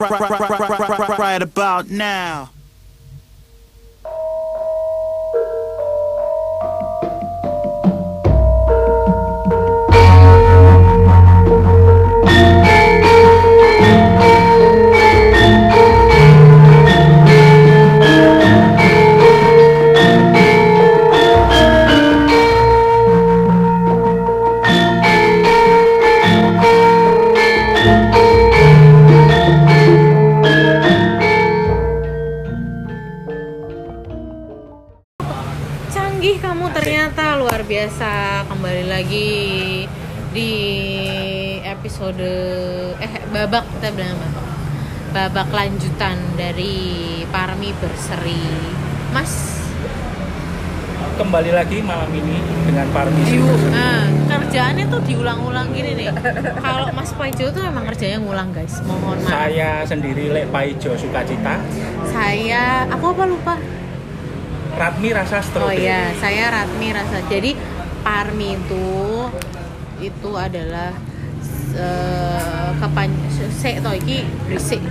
right, right, right, right, right, right, right about now. Episode eh babak kita bilang apa? Babak lanjutan dari Parmi Berseri. Mas, kembali lagi malam ini dengan Parmi diu nah, kerjaannya tuh diulang-ulang gini nih. Kalau Mas Paijo tuh emang kerjanya ngulang guys. Mohon maaf. Saya sendiri Lek Paijo Sukacita, Saya aku apa lupa? Ratmi Rasa Oh Strawberry. iya, saya Ratmi Rasa. Jadi Parmi itu itu adalah uh, kepan se to iki berisik.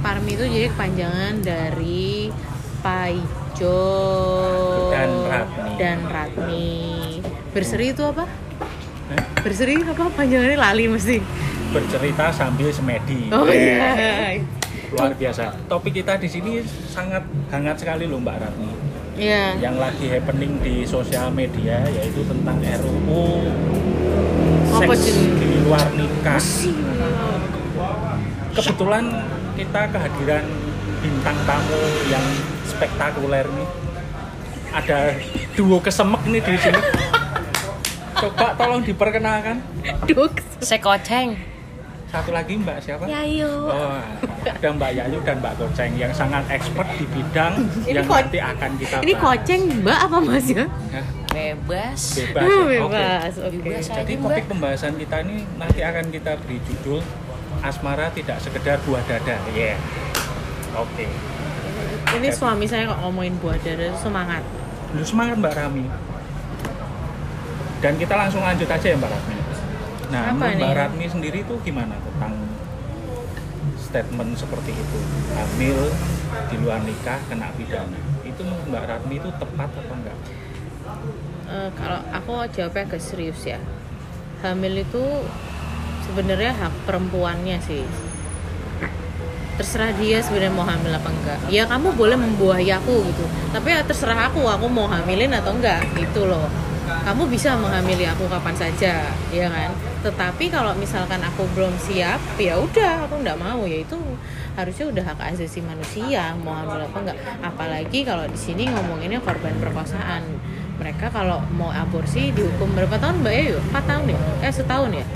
Parmi itu jadi kepanjangan dari Paijo Dan Ratmi. Dan Ratmi. Berseri itu apa? Eh, Berseri apa panjangannya lali mesti. Bercerita sambil semedi. Oh Eh, iya. Luar biasa. Topik kita di sini sangat hangat sekali loh Mbak Ratmi. Iya. Yang lagi happening di sosial media yaitu tentang RUU seks di luar nikah. Kebetulan kita kehadiran bintang tamu yang spektakuler nih. Ada duo kesemek nih di sini. Coba tolong diperkenalkan. Duk. Sekoceng. Satu lagi Mbak siapa? Yayu. Oh, ada Mbak Yayu dan Mbak Goceng yang sangat expert di bidang Ini yang ko- nanti akan kita Ini bahas. koceng Mbak apa Mas ya? Bebas. Bebas. Hmm, ya? Oke. Bebas. Oke. Bebas. Jadi topik pembahasan kita ini nanti akan kita beri judul Asmara tidak sekedar buah dada. Yeah. Oke. Ini suami saya kok ngomongin buah dada itu semangat. Lu semangat Mbak Rami. Dan kita langsung lanjut aja ya Mbak Ratmi. Nah, Apa nih? Mbak Ratmi sendiri tuh gimana tentang statement seperti itu? Hamil di luar nikah kena pidana. Itu menurut Mbak Ratmi itu tepat apa enggak? Eh, kalau aku jawabnya agak serius ya. Hamil itu sebenarnya hak perempuannya sih. Terserah dia sebenarnya mau hamil apa enggak. Ya kamu boleh membuahi aku gitu. Tapi ya terserah aku, aku mau hamilin atau enggak gitu loh. Kamu bisa menghamili aku kapan saja, ya kan? Tetapi kalau misalkan aku belum siap, ya udah aku enggak mau. Ya itu harusnya udah hak asasi manusia mau hamil apa enggak. Apalagi kalau di sini ngomonginnya korban perkosaan mereka kalau mau aborsi dihukum berapa tahun mbak Ayu? 4 tahun ya? Eh setahun ya?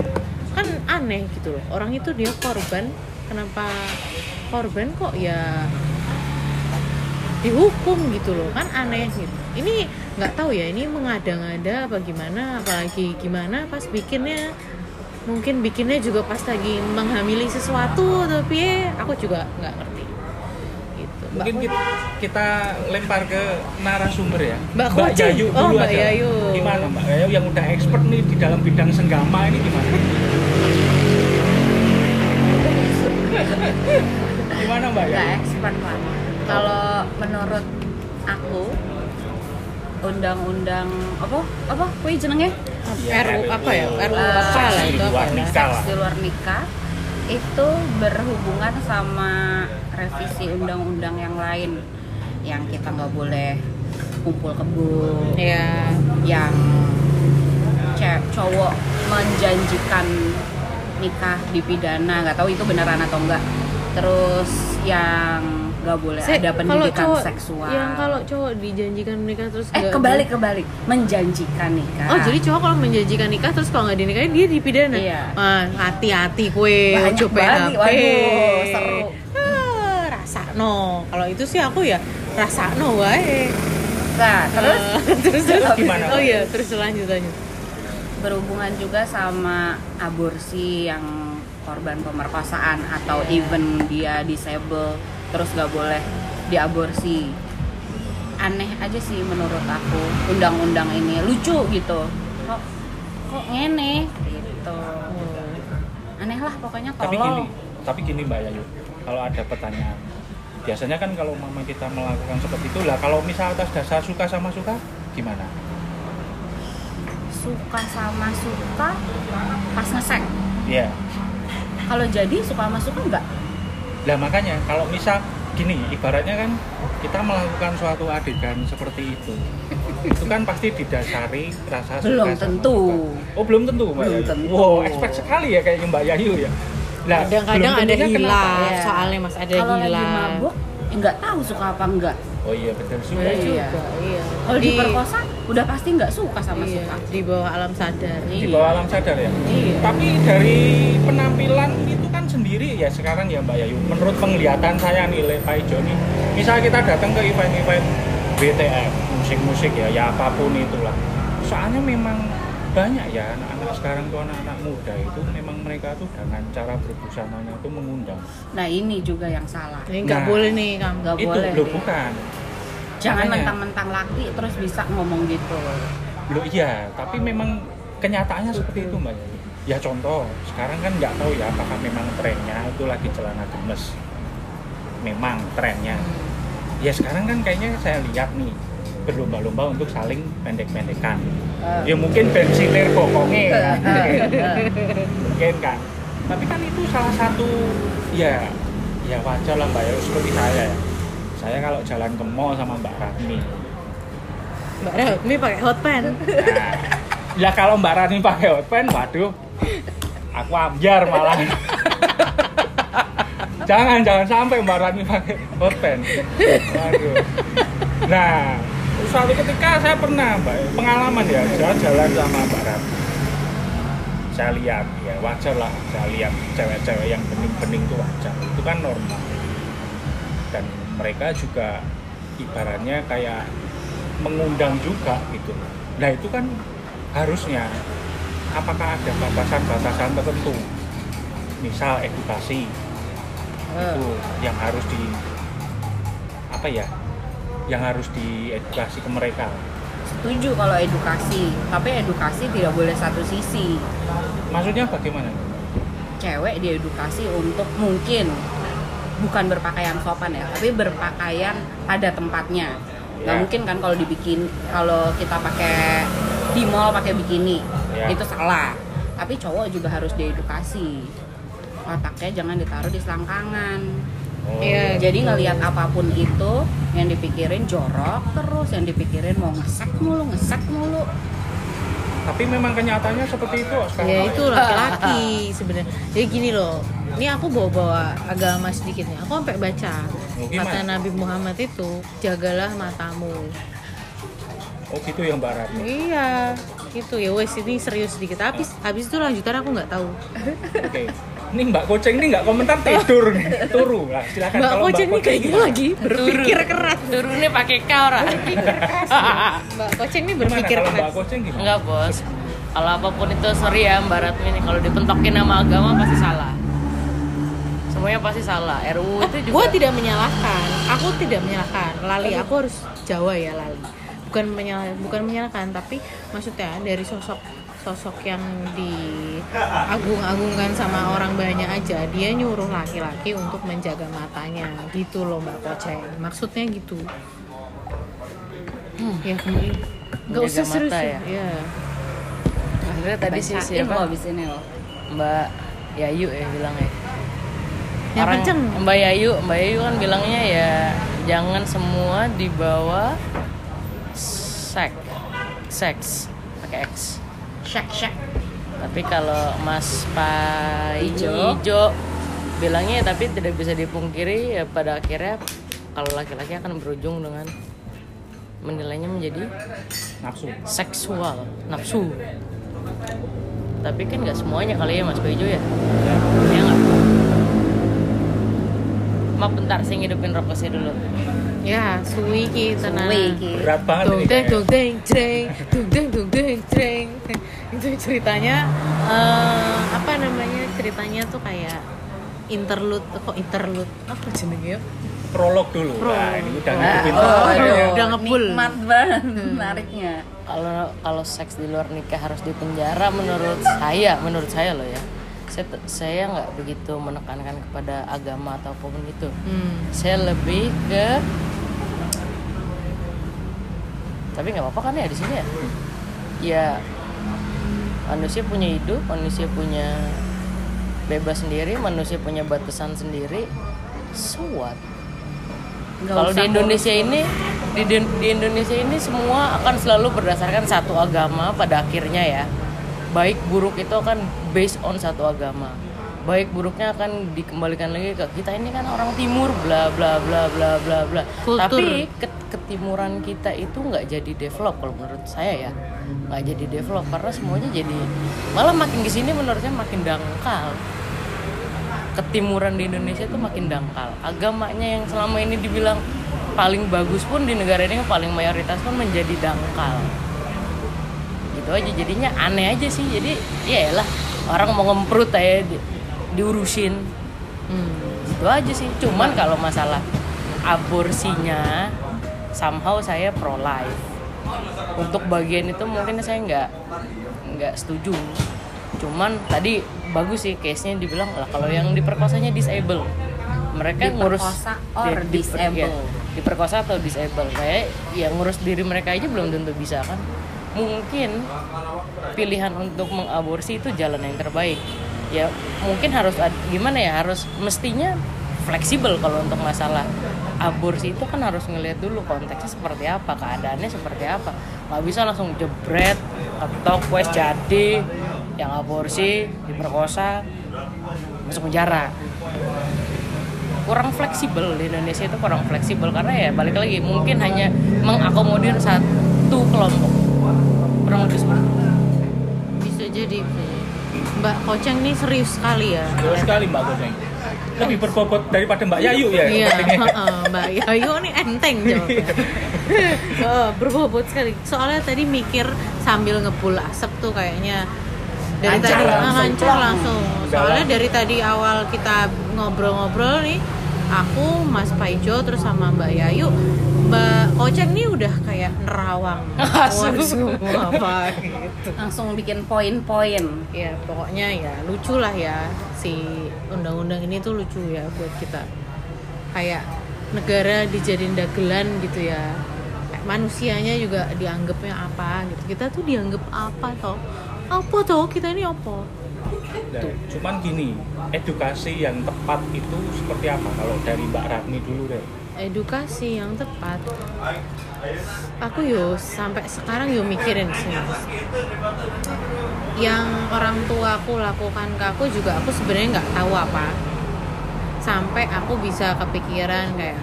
Kan aneh gitu loh. Orang itu dia korban, kenapa korban kok ya dihukum gitu loh kan aneh gitu ini nggak tahu ya ini mengada-ngada apa gimana apalagi gimana pas bikinnya mungkin bikinnya juga pas lagi menghamili sesuatu tapi aku juga nggak ngerti Mungkin kita, kita lempar ke narasumber ya. Mbak Kucing. Yayu Oh, dulu Mbak aja. Yayu. Gimana Mbak Yayu yang udah expert nih di dalam bidang senggama ini gimana? gimana Mbak Yayu? expert Pak. Kalau menurut aku undang-undang apa apa kuwi jenenge Ya, RU apa ya RU apa lah di itu apa ya? seks di luar nikah itu berhubungan sama revisi undang-undang yang lain yang kita nggak boleh kumpul kebo ya yang cowok menjanjikan nikah dipidana nggak tahu itu beneran atau enggak terus yang nggak boleh Se- ada pendidikan cowok- seksual. yang kalau cowok dijanjikan menikah terus eh nggak- kebalik kebalik. Menjanjikan nikah. Oh jadi cowok kalau menjanjikan nikah terus kalau nggak dinikahin dia dipidana? Iya. hati-hati kue Banyak banget, waduh, seru. No kalau itu sih aku ya rasa no wae. Nah terus? Ah, terus terus Gimana, oh iya terus lanjut lanjut. Berhubungan juga sama aborsi yang korban pemerkosaan atau even dia disable terus nggak boleh diaborsi. Aneh aja sih menurut aku undang-undang ini. Lucu gitu. Kok kok ngene? Gitu. Oh. aneh lah pokoknya Tapi tolol gini, tapi gini Mbak Yayu. kalau ada pertanyaan biasanya kan kalau mama kita melakukan seperti itu lah kalau misal atas dasar suka sama suka gimana suka sama suka pas ngesek ya kalau jadi suka sama suka enggak lah makanya kalau misal gini ibaratnya kan kita melakukan suatu adegan seperti itu itu kan pasti didasari rasa suka Belum sama tentu. suka. oh belum tentu mbak Belum Yayu tentu. wow expert sekali ya kayaknya mbak Yayu ya lah kadang-kadang ada hilaf? Ya. soalnya mas ada kalau lagi mabuk nggak tahu suka apa enggak oh iya betul juga. Bener Iya. juga iya. Kalau Di- diperkosa udah pasti nggak suka sama iya, suka. di bawah alam sadar. Di iya. bawah alam sadar ya? Iya. tapi dari penampilan itu kan sendiri ya sekarang ya Mbak Yayu. Menurut penglihatan saya nih Le- Pak Ijo nih. Misalnya kita datang ke event-event BTF musik-musik ya ya apa pun itulah. Soalnya memang banyak ya anak-anak sekarang tuh anak-anak muda itu memang mereka tuh dengan cara berbusananya itu mengundang nah ini juga yang salah ini nggak Nah. boleh nih kamu Nggak itu boleh nih. bukan jangan mentang-mentang laki terus bisa ngomong gitu Loh iya, tapi memang kenyataannya seperti itu Mbak. Ya contoh, sekarang kan nggak tahu ya apakah memang trennya itu lagi celana gemes. Memang trennya. Ya sekarang kan kayaknya saya lihat nih berlomba-lomba untuk saling pendek-pendekan. Ya mungkin bensinir bokongnya ya. mungkin kan. Tapi kan itu salah satu ya ya wajar lah Mbak Yayu seperti saya ya. Saya kalau jalan ke mall sama Mbak Ratmi, mbak Rahmi pakai hot pen Nah, ya kalau Mbak Rani pakai hotpen, waduh, aku ambiar malah. jangan, jangan sampai Mbak Rani pakai hotpen. Waduh. Nah, suatu ketika saya pernah, Mbak, pengalaman ya, jalan-jalan sama Mbak Rani. Saya lihat, ya wajar lah, saya lihat cewek-cewek yang bening-bening itu wajar. Itu kan normal. Dan mereka juga ibaratnya kayak mengundang juga gitu. Nah itu kan harusnya apakah ada batasan-batasan tertentu, misal edukasi itu yang harus di apa ya, yang harus diedukasi ke mereka. setuju kalau edukasi tapi edukasi tidak boleh satu sisi Maksudnya bagaimana? cewek diedukasi untuk mungkin bukan berpakaian sopan ya tapi berpakaian pada tempatnya nggak Ya. mungkin kan kalau dibikin kalau kita pakai di mall pakai bikini Ya. itu salah tapi cowok juga harus diedukasi otaknya jangan ditaruh di selangkangan Oh, Iya. jadi ngelihat apa pun itu yang dipikirin jorok terus yang dipikirin mau ngesek mulu ngesek mulu Tapi memang kenyataannya seperti itu sekarang. ya itu laki-laki sebenarnya jadi gini loh ini aku bawa-bawa agama sedikit nih aku sampai baca Oh, kata Nabi Muhammad itu jagalah matamu Oh gitu ya Mbak Ratmi. iya itu ya wes ini serius sedikit habis habis itu lanjutan aku nggak tahu Oke. Ini Mbak Koceng ini nggak komentar tidur nih. Turu lah. Silakan Mbak kalau Koceng ini kayaknya gimana? lagi berpikir keras. Turunnya pakai K ora Mbak. Koceng ini berpikir kalau Mbak keras Koceng gimana? enggak bos. Kalau apa pun itu sorry ya Mbak Ratmi nih. Kalau dipentokin nama agama pasti salah. Semuanya pasti salah. RUU itu juga gue tidak menyalahkan. Aku tidak menyalahkan. Lali aku harus Jawa ya lali. Bukan menyalah bukan menyalahkan tapi maksudnya dari sosok sosok yang diagung-agungkan sama orang banyak aja dia nyuruh laki-laki untuk menjaga matanya. Gitu loh mbak Koceng. Maksudnya gitu. Ya kemudian nggak usah serius ya? ya Sebenarnya tadi sih siapa? abis ini lo Mbak Yayu ya bilangnya yang kenceng. Mbak Yayu Mbak Yayu kan bilangnya ya jangan semua dibawa seks seks pakai X shek shek tapi kalau Mas Paijo Ijo. Ijo bilangnya tapi tidak bisa dipungkiri ya pada akhirnya kalau laki-laki akan berujung dengan menilainya menjadi Nafsu. seksual nafsu. Tapi kan nggak semuanya kali ya Mas Paijo ya? Ya. Nggak? Maaf bentar saya ngidupin rokok saya dulu ya suwi kita Suwi ki. Berat banget Dong ini. deng dong deng jreng dong deng dong deng jreng itu ceritanya eh, apa namanya ceritanya tuh kayak interlude kok interlude apa jenenge ya Prolog dulu. Nah, Prolog. ini udah Ah, ngidupin oh, rokok aduh, ya. Udah ngebul. nikmat banget nariknya kalau kalau seks di luar nikah harus dipenjara menurut saya menurut saya loh ya saya saya nggak begitu menekankan kepada agama atau apa pun itu Hmm. saya lebih ke tapi nggak apa-apa kan ya di sini ya? Ya manusia punya hidup manusia punya bebas sendiri manusia punya batasan sendiri. So what? Kalau di Indonesia ini di- di Indonesia ini semua akan selalu berdasarkan satu agama pada akhirnya ya baik buruk itu akan based on satu agama. Baik buruknya akan dikembalikan lagi ke kita. Ini kan orang timur bla bla bla bla bla bla. Kultur. tapi ke- ketimuran kita itu nggak jadi develop kalau menurut saya ya. Nggak jadi develop karena semuanya jadi malah makin ke sini menurut saya makin dangkal. Ketimuran di Indonesia itu makin dangkal. Agamanya yang selama ini dibilang paling bagus pun di negara ini yang paling mayoritas pun menjadi dangkal gitu aja. Jadinya aneh aja sih. Jadi ya lah orang mau ngemprut aja di- diurusin. Hmm. itu aja sih. Cuman kalau masalah aborsinya somehow saya pro life untuk bagian itu mungkin saya nggak nggak setuju. Cuman tadi bagus sih case nya dibilang lah kalau yang diperkosanya disable. Mereka ngurus Diperkosa or di- di- disable. ya, diperkosa atau disable. Kayak yang ngurus diri mereka aja belum tentu bisa kan mungkin pilihan untuk mengaborsi itu jalan yang terbaik. Ya mungkin harus gimana ya harus mestinya fleksibel kalau untuk masalah aborsi itu kan harus ngelihat dulu konteksnya seperti apa keadaannya seperti apa. Nggak bisa langsung jebret atau quest jadi yang aborsi diperkosa masuk penjara. Kurang fleksibel di Indonesia itu kurang fleksibel karena ya balik lagi mungkin hanya mengakomodir satu kelompok kurang lebih seperti itu. bisa jadi. Mbak Koceng nih serius sekali ya Jauh sekali Mbak Godeng. Lebih berbobot daripada Mbak Yayu ya. Iya, heeh, Mbak Yayu nih enteng jawabnya. Oh, berbobot sekali. Soalnya tadi mikir sambil ngepul asap tuh kayaknya dari Lancar tadi langsung, lancar langsung. Soalnya dari tadi awal kita ngobrol-ngobrol nih, aku Mas Paijo terus sama Mbak Yayu, Mbak Koceng nih udah kayak nerawang. Waduh, apa gitu. langsung bikin poin-poin. Ya pokoknya ya lucu lah ya. Si undang-undang ini tuh lucu ya buat kita. Kayak negara dijadiin dagelan gitu ya. Manusianya juga dianggapnya apa gitu. Kita tuh dianggap apa toh? Apa toh kita ini apa? Nah, cuman gini, edukasi yang tepat itu seperti apa? Kalau dari Mbak Ratni dulu deh. Edukasi yang tepat. Aku yo sampai sekarang yo mikirin sih yang orang tua aku lakukan ke aku juga aku sebenarnya nggak tahu apa. Sampai aku bisa kepikiran kayak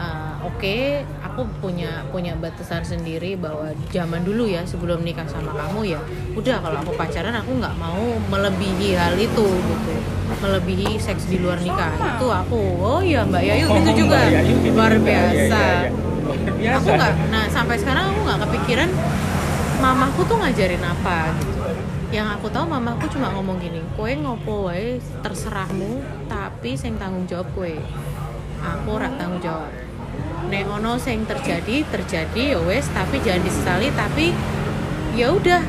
eh, oke aku punya punya batasan sendiri bahwa zaman dulu ya sebelum nikah sama kamu ya udah kalau aku pacaran aku nggak mau melebihi hal itu gitu. Melebihi seks di luar nikah. Itu aku oh ya mbak Yayu gitu Oh, juga. Mbak Yayu gitu luar juga. Iya, biasa. iya, iya. Luar biasa. aku nggak nah sampai sekarang aku nggak kepikiran mamaku tuh ngajarin apa gitu. Yang aku tahu mamaku cuma ngomong gini kue ngopo wae terserahmu tapi sing tanggung jawab kue. Aku rak tanggung jawab nek ono sing terjadi terjadi ya wes tapi jangan disesali tapi ya udah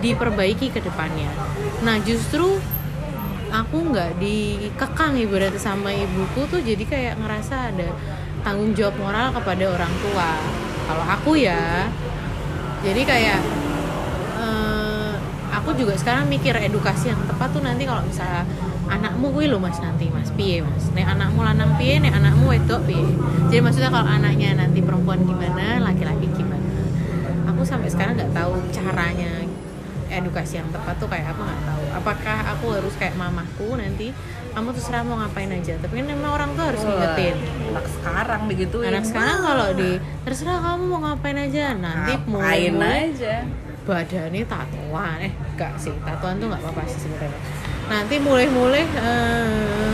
diperbaiki ke depannya. Nah justru aku nggak dikekang ibaratnya sama ibuku tuh jadi kayak ngerasa ada tanggung jawab moral kepada orang tua. Kalau aku ya jadi kayak eh, aku juga sekarang mikir edukasi yang tepat tuh nanti kalau misalnya anakmu gue lo mas nanti mas. Piye mas? Nek anakmu lanang piye nek anakmu wedok piye? Jadi maksudnya kalau anaknya nanti perempuan gimana laki-laki gimana? Aku sampai sekarang nggak tahu caranya edukasi yang tepat tuh kayak apa nggak tahu. Apakah aku harus kayak mamaku nanti kamu terserah mau ngapain aja. Tapi kan memang orang tuh harus ngingetin. anak sekarang begitu anak sekarang kalau di terserah kamu mau ngapain aja nanti mau ngapain aja. badannya tatoan. Eh enggak sih tatoan tuh nggak apa-apa sih sebenarnya nanti mulai-mulai eh,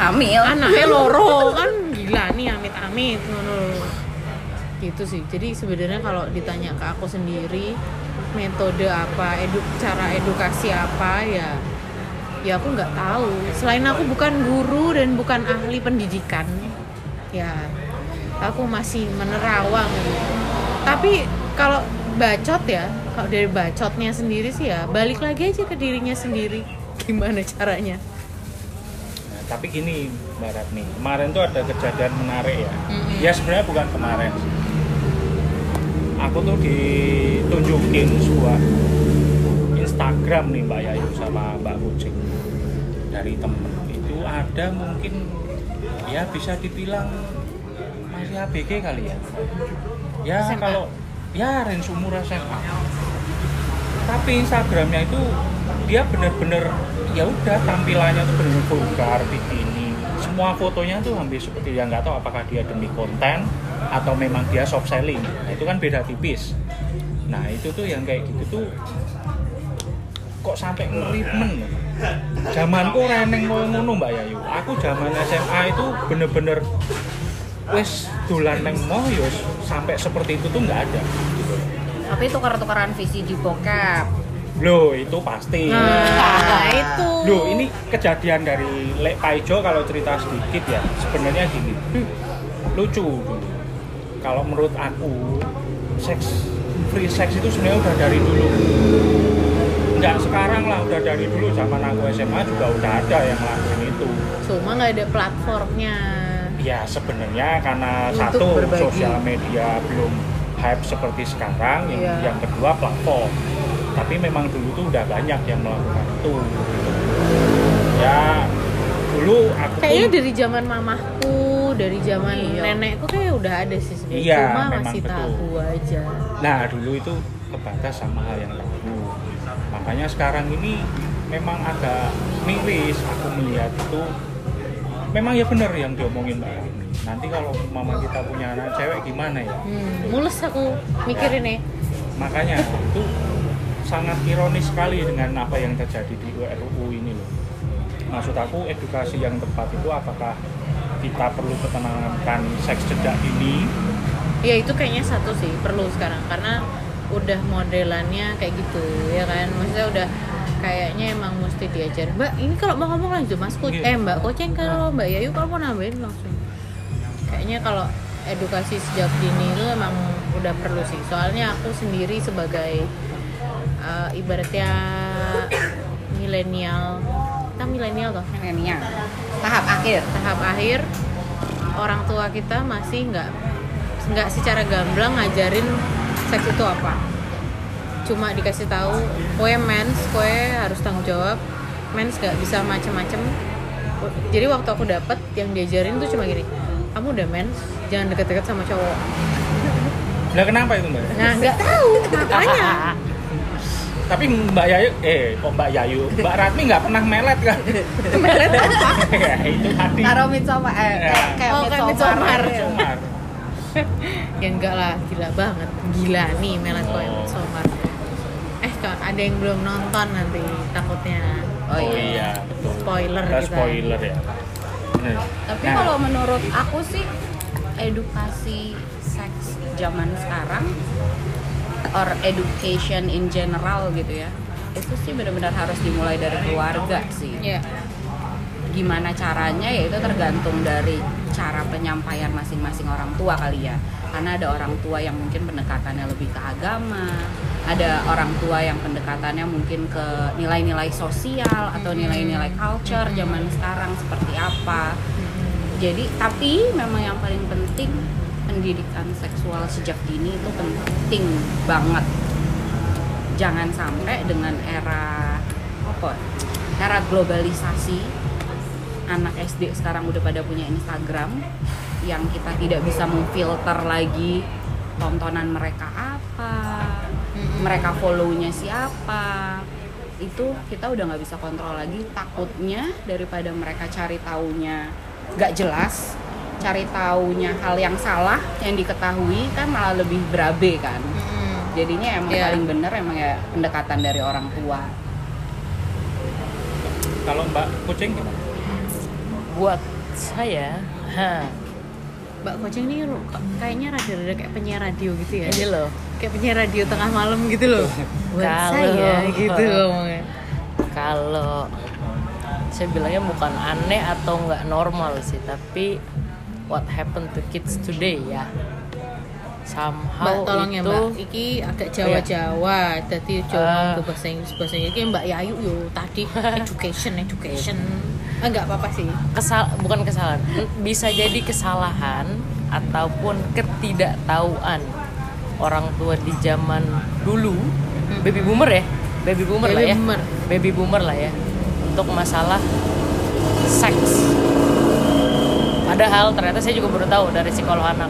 hamil. anaknya loro kan? Gila nih amit-amit ngono gitu sih. Jadi sebenarnya kalau ditanya ke aku sendiri metode apa edu cara edukasi apa ya ya aku nggak tahu. Selain aku bukan guru dan bukan ahli pendidikan ya aku masih menerawang. Tapi kalau bacot ya kalau dari bacotnya sendiri sih ya balik lagi aja ke dirinya sendiri gimana caranya Nah, tapi gini Mbak Ratni, kemarin tuh ada kejadian menarik ya. Mm-mm. Ya sebenarnya bukan kemarin. Aku tuh ditunjukin sebuah Instagram nih Mbak Yayu sama Mbak Kucing dari temen itu ada mungkin ya bisa dibilang masih ABG kali ya. Ya SMA. kalau ya range umur SMA. Tapi Instagramnya itu dia bener-bener ya udah tampilannya tuh bener vulgar bikini semua fotonya tuh hampir seperti yang nggak tahu apakah dia demi konten atau memang dia soft selling. Nah, itu kan beda tipis. Nah itu tuh yang kayak gitu tuh kok sampai ngerimen zamanku reneng mau ngono mbak Yayu. Aku zaman SMA itu bener-bener wes dolan neng mau yos sampai seperti itu tuh nggak ada. Tapi tukar-tukaran visi di bokep. Loh itu pasti nah itu Loh, ini kejadian dari Lek Paijo kalau cerita sedikit ya. Sebenarnya gini. Lucu dulu. Kalau menurut aku, seks free sex itu sebenarnya udah dari dulu. Nggak sekarang lah, udah dari dulu zaman aku SMA juga udah ada yang ngelakuin itu. cuma nggak ada platformnya Ya sebenarnya karena Untuk satu berbagi. sosial media belum hype seperti sekarang, yang, Iya. yang kedua platform. Tapi memang dulu tuh udah banyak yang melakukan itu. Ya dulu aku kayaknya pun- dari zaman mamahku dari zaman Iya. nenekku kayak udah ada sih sebenarnya Iya, cuma memang masih betul. tabu aja Nah dulu itu kebatas sama hal yang tabu. Makanya sekarang ini memang agak miris aku melihat itu. Memang ya benar yang diomongin Mbak. Nanti kalau mama kita punya anak cewek gimana ya? hmm, mulus aku mikirin ya Makanya itu sangat ironis sekali dengan apa yang terjadi di RUU ini loh. Maksud aku edukasi yang tepat itu apakah kita perlu ketenangan seks sejak dini ya itu kayaknya satu sih perlu sekarang. Karena udah modelannya kayak gitu ya kan? Maksudnya udah kayaknya emang mesti diajar. Mbak ini kalau mau ngomong lanjut mas. Ko- Iya. eh mbak koceng kalau mbak Yayu kalau mau nambahin langsung. Kayaknya kalau edukasi sejak dini itu emang udah perlu sih. Soalnya aku sendiri sebagai eh, ibaratnya milenial. Kita milenial toh? Milenial. Tahap akhir. tahap akhir orang tua kita masih nggak nggak secara gamblang ngajarin seks itu apa. Cuma dikasih tahu kue mens kue harus tanggung jawab. Mens nggak bisa macem-macem. Jadi waktu aku dapet yang diajarin tuh cuma gini kamu udah mens jangan deket-deket sama cowok. Lah kenapa itu Mbak? nah nggak tahu makanya Tapi Mbak Yayu, eh kok Mbak Yayu, Mbak Ratmi nggak pernah melet kan? melet apa ya itu tadi. Karo midsummer eh Ya. kayak Oh, kayak midsummer. midsummer. Somar. ya enggak lah gila banget gila nih melet Oh. somar eh kak ada yang belum nonton nanti takutnya Oh, Oh iya. iya, betul. Spoiler Kita kita. spoiler ya. Bener. Tapi Nah, kalau menurut aku sih edukasi seks zaman sekarang or education in general gitu ya. Itu sih benar-benar harus dimulai dari keluarga sih. ya Gimana caranya ya itu tergantung dari cara penyampaian masing-masing orang tua kali ya. Karena ada orang tua yang mungkin pendekatannya lebih ke agama, ada orang tua yang pendekatannya mungkin ke nilai-nilai sosial atau nilai-nilai culture zaman sekarang seperti apa jadi tapi memang yang paling penting pendidikan seksual sejak dini itu penting banget. Jangan sampai dengan era apa era globalisasi anak SD sekarang udah pada punya Instagram yang kita tidak bisa memfilter lagi tontonan mereka apa mereka follow-nya siapa. Itu kita udah nggak bisa kontrol lagi. Takutnya daripada mereka cari taunya nggak jelas cari taunya hal yang salah yang diketahui kan malah lebih berabe kan. Jadinya emang Iya. paling bener emang ya pendekatan dari orang tua. Kalau Mbak Kucing gimana? buat saya ha. Mbak koceng ini kayaknya rada-rada kayak penyiar radio gitu ya? Ini loh. Kayak penyiar radio tengah malam gitu loh. Buat Kalau- saya gitu ngomongnya kalau saya bilangnya bukan aneh atau nggak normal sih tapi what happened to kids today ya somehow Mbak tolong ya itu Mbak, iki agak Jawa-Jawa, jadi Ah. jangan ke bahasa Inggris bahasa Inggris. Iki Mbak Yayu yo tadi education education. Enggak apa-apa sih. kesal bukan kesalahan bisa jadi kesalahan ataupun ketidaktahuan orang tua di zaman dulu baby boomer ya baby boomer lah Baby ya boomer. baby boomer lah ya untuk masalah seks padahal ternyata saya juga baru tahu dari psikolog anak.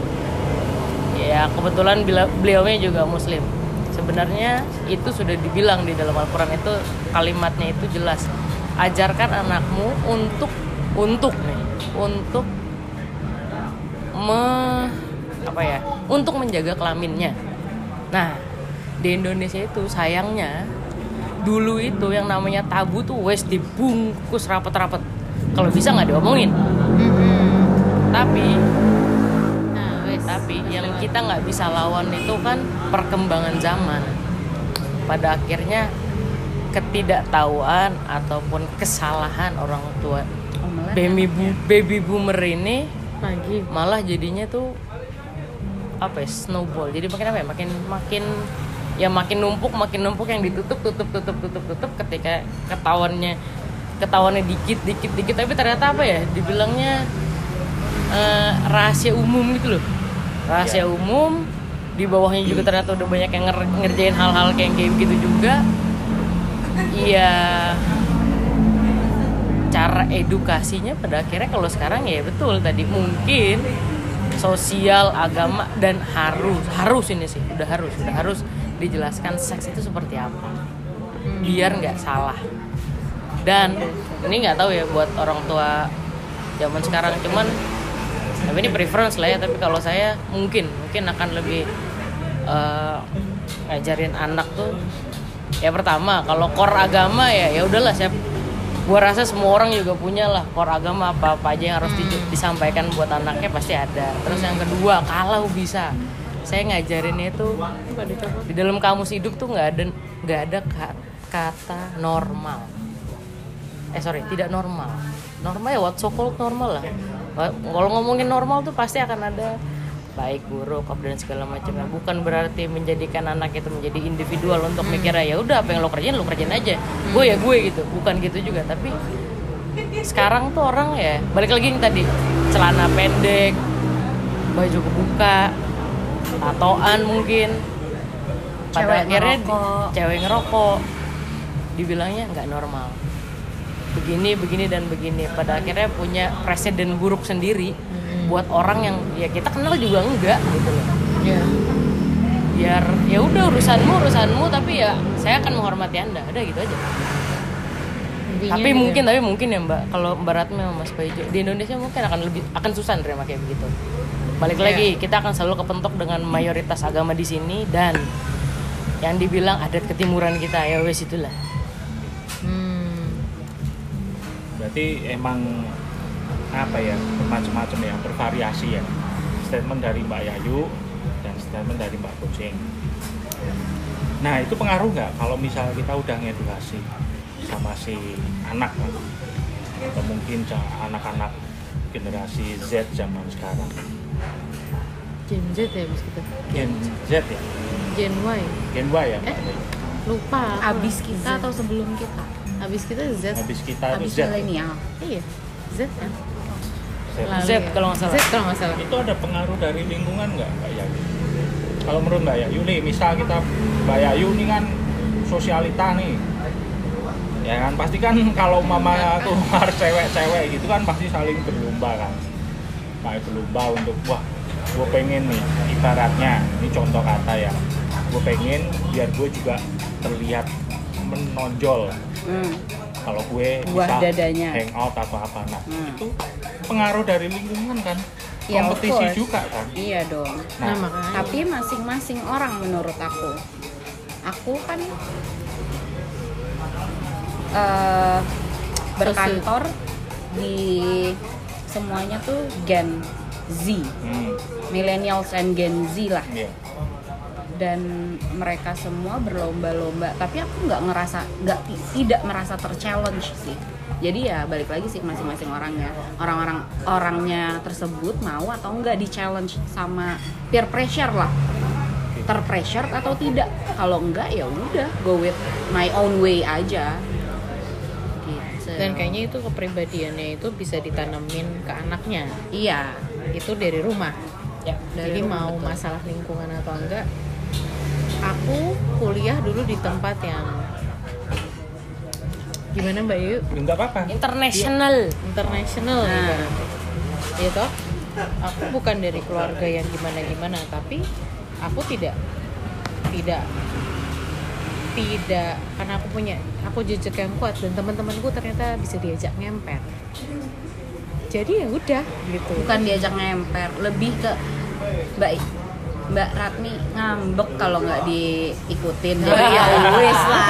Ya kebetulan bila beliaunya juga muslim. Sebenarnya itu sudah dibilang di dalam Al-Quran itu kalimatnya itu jelas. Ajarkan anakmu untuk untuk nih untuk me apa ya untuk menjaga kelaminnya. Nah di Indonesia itu sayangnya dulu itu yang namanya tabu tuh wes dibungkus rapet-rapet. Kalau bisa nggak diomongin tapi Nah, wes. tapi yang kita nggak bisa lawan itu kan perkembangan zaman. Pada akhirnya ketidaktahuan ataupun kesalahan orang tua. Omelet baby bu- baby boomer ini lagi. malah jadinya tuh apa ya snowball. Jadi makin apa ya makin makin ya makin numpuk makin numpuk yang ditutup tutup tutup tutup tutup ketika ketahuannya ketahuannya dikit dikit dikit. Tapi ternyata apa ya dibilangnya eh, rahasia umum gitu loh. Rahasia umum di bawahnya juga ternyata udah banyak yang nger- ngerjain hal-hal kayak kayak gitu juga. Iya. Cara edukasinya pada akhirnya kalau sekarang ya betul tadi mungkin sosial agama dan harus harus ini sih udah harus udah harus dijelaskan seks itu seperti apa. Biar nggak salah. Dan ini nggak tahu ya buat orang tua zaman sekarang cuman tapi ini preference lah ya tapi kalau saya mungkin mungkin akan lebih eh, ngajarin anak tuh ya pertama kalau core agama ya ya udahlah saya gua rasa semua orang juga punya lah core agama apa apa aja yang harus di- disampaikan buat anaknya pasti ada. Terus yang kedua kalau bisa saya ngajarinnya itu di dalam kamus hidup tuh nggak ada nggak ada ka- kata normal. Eh sorry tidak normal. Normal ya what so called normal lah kalau ngomongin normal tuh pasti akan ada baik buruk dan segala macamnya. Bukan berarti menjadikan anak itu menjadi individual untuk mikirnya ya udah apa yang lo kerjain lo kerjain aja. Gue ya gue gitu. Bukan gitu juga. Tapi sekarang tuh orang ya balik lagi yang tadi celana pendek baju kebuka tatoan mungkin. Pada Cewek akhirnya di- ngerokok. cewek ngerokok. Dibilangnya nggak normal begini begini dan begini. Pada akhirnya punya presiden buruk sendiri buat orang yang ya kita kenal juga enggak gitu loh. Ya biar ya udah urusanmu urusanmu tapi ya saya akan menghormati anda. Ada gitu aja. Intinya tapi gitu. mungkin tapi mungkin ya mbak. Kalau mbak sama Mas Paijo di Indonesia mungkin akan lebih akan susah nerima kayak begitu. Balik Iya. lagi kita akan selalu kepentok dengan mayoritas agama di sini dan yang dibilang adat ketimuran kita ya wes itulah. Hmm. Berarti emang apa ya macam-macam ya bervariasi ya. Statement dari Mbak Yayu dan statement dari Mbak Kucing. Nah itu pengaruh nggak kalau misalnya kita udah ngedukasi sama si anak? Kan? atau mungkin anak-anak generasi Z zaman sekarang? Gen Z ya bis kita? Gen Z ya? Gen Y. Gen Y ya? Eh? Lupa abis kita atau sebelum kita habis kita Z habis kita itu abis Z ya? milenial iya Z kan Z. Lalu Z ya. kalau nggak salah. Z kalau nggak salah itu ada pengaruh dari lingkungan nggak Mbak Yayu? Kalau menurut Mbak Yayu nih, misal kita Mbak Yayu nih kan sosialita nih, ya kan pasti kan kalau mama keluar cewek-cewek gitu kan pasti saling berlomba kan, kayak berlomba untuk wah gue pengen nih ibaratnya ini contoh kata ya, gue pengen biar gue juga terlihat menonjol hmm. kalau gue Buah bisa dadanya. hangout atau apa. Nah Hmm. itu pengaruh dari lingkungan kan? Ya, kompetisi juga kan? Iya dong. Nah, nah, makanya. Tapi masing-masing orang menurut aku. Aku kan eh, berkantor di semuanya tuh Gen Z. Hmm, millennials and Gen Z lah. Iya. Dan mereka semua berlomba-lomba. Tapi aku nggak ngerasa nggak tidak merasa terchallenge sih. Jadi ya balik lagi sih masing-masing orangnya orang-orang orangnya tersebut mau atau enggak di challenge sama peer pressure lah. Terpressure atau tidak. Kalau enggak ya udah go with my own way aja. Gitu. Dan kayaknya itu kepribadiannya itu bisa ditanamin ke anaknya. Iya. Itu dari rumah. Ya jadi mau masalah lingkungan atau enggak aku kuliah dulu di tempat yang gimana mbak Yu? Ya, nggak apa-apa. International. International Nah. ya toh? Aku bukan dari keluarga yang gimana gimana tapi aku tidak tidak tidak karena aku punya aku jejak yang kuat dan teman-temanku ternyata bisa diajak ngemper. Jadi ya udah gitu. Bukan diajak ngemper lebih ke mbak mbak Ratmi ngambek kalau nggak diikutin jadi ya wis lah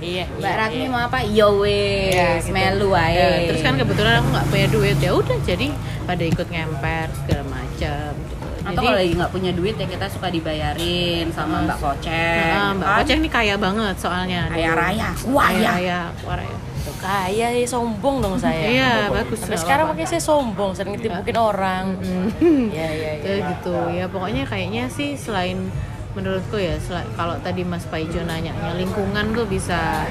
iya mbak iya, Ratmi iya. mau apa yo wis Ya, gitu. melu Ya, ae terus kan kebetulan aku nggak punya duit ya udah jadi pada ikut ngemper segala macam gitu. atau Jadi- kalau lagi nggak punya duit ya kita suka dibayarin sama mbak Koceng Nah, Mbak kan? Koceng ini kaya banget soalnya. Kaya raya, Kaya waya. raya, waraya. Tuh, kaya ya sombong dong saya. Iya, bagus. Sampai sekarang makanya saya sombong sering ngetipukin orang. Iya iya iya. Ya gitu. Ya pokoknya kayaknya sih selain menurutku ya kalau tadi Mas Paijo nanya lingkungan tuh bisa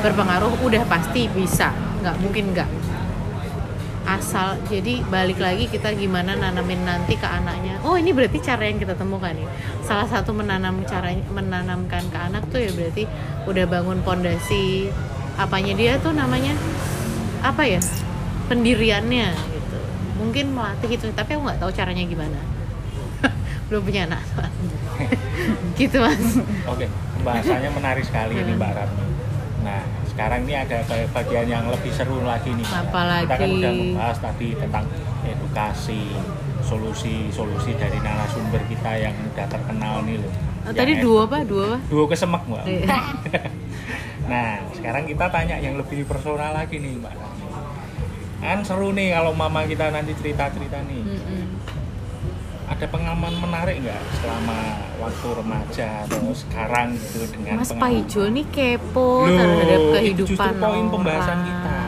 berpengaruh udah pasti bisa. Nggak mungkin nggak. Asal jadi balik lagi kita gimana nanamin nanti ke anaknya. Oh ini berarti cara yang kita temukan nih salah satu menanam cara menanamkan ke anak tuh ya berarti udah bangun pondasi apanya dia tuh namanya apa ya pendiriannya gitu mungkin melatih itu tapi aku nggak tahu caranya gimana belum punya anak gitu mas Oke, pembahasannya menarik sekali ini Mbak Ratmi. Nah, sekarang ini ada bagian yang lebih seru lagi nih. Mbak. Apa Kita kan udah membahas tadi tentang edukasi, solusi-solusi dari narasumber kita yang udah terkenal nih loh. Oh, tadi dua apa dua apa Duo kesemek, Mbak. Nah, sekarang kita tanya yang lebih personal lagi nih, Mbak. Kan seru nih kalau mama kita nanti cerita-cerita nih. Mm-mm. Ada pengalaman menarik nggak selama waktu remaja atau sekarang gitu dengan Mas Paijo nih kepo Loh, terhadap itu kehidupan justru poin pembahasan orang. kita.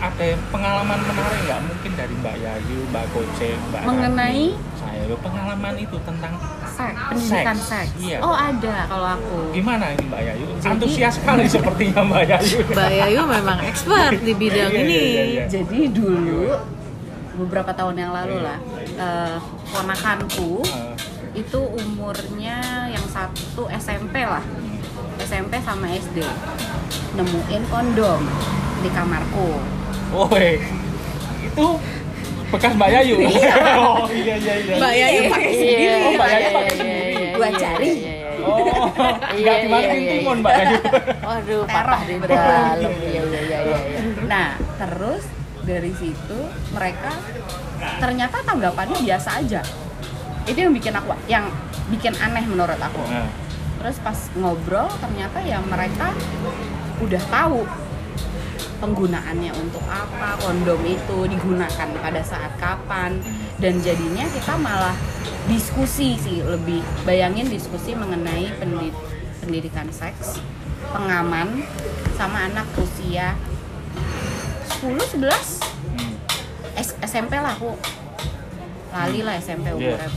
Ada pengalaman menarik nggak mungkin dari Mbak Yayu, Mbak Goceng, Mbak Mengenai? Ratmi, saya lo pengalaman itu tentang seks pendidikan Seks. seks Iya. oh ada kalau aku gimana ini Mbak Yayu? Jadi- Antusias sekali sepertinya Mbak Yayu. Mbak Yayu memang expert di bidang Iya, ini iya, iya. jadi dulu beberapa tahun yang lalu lah eh, ponakanku Eh, itu umurnya yang satu SMP lah SMP sama SD nemuin kondom di kamarku oh, eh, itu bekas Mbak Yayu. oh iya iya iya. Mbak Yayu pakai sendiri Oh, Mbak Yayu pakai iya, sendiri. iya, Dua iya, jari. iya, iya, iya. Oh, Iya, nggak iya, dimasukin iya, timun iya. Mbak Yayu. Waduh, patah di dalam. Iya, iya, iya, iya. iya. nah terus dari situ mereka ternyata tanggapannya biasa aja itu yang bikin aku yang bikin aneh menurut aku Nah, terus pas ngobrol ternyata ya mereka udah tahu penggunaannya untuk apa kondom itu digunakan pada saat kapan dan jadinya kita malah diskusi sih lebih bayangin diskusi mengenai pendi- pendidikan seks pengaman sama anak usia 10 11 hmm. S- SMP lah aku lali lah SMP umurnya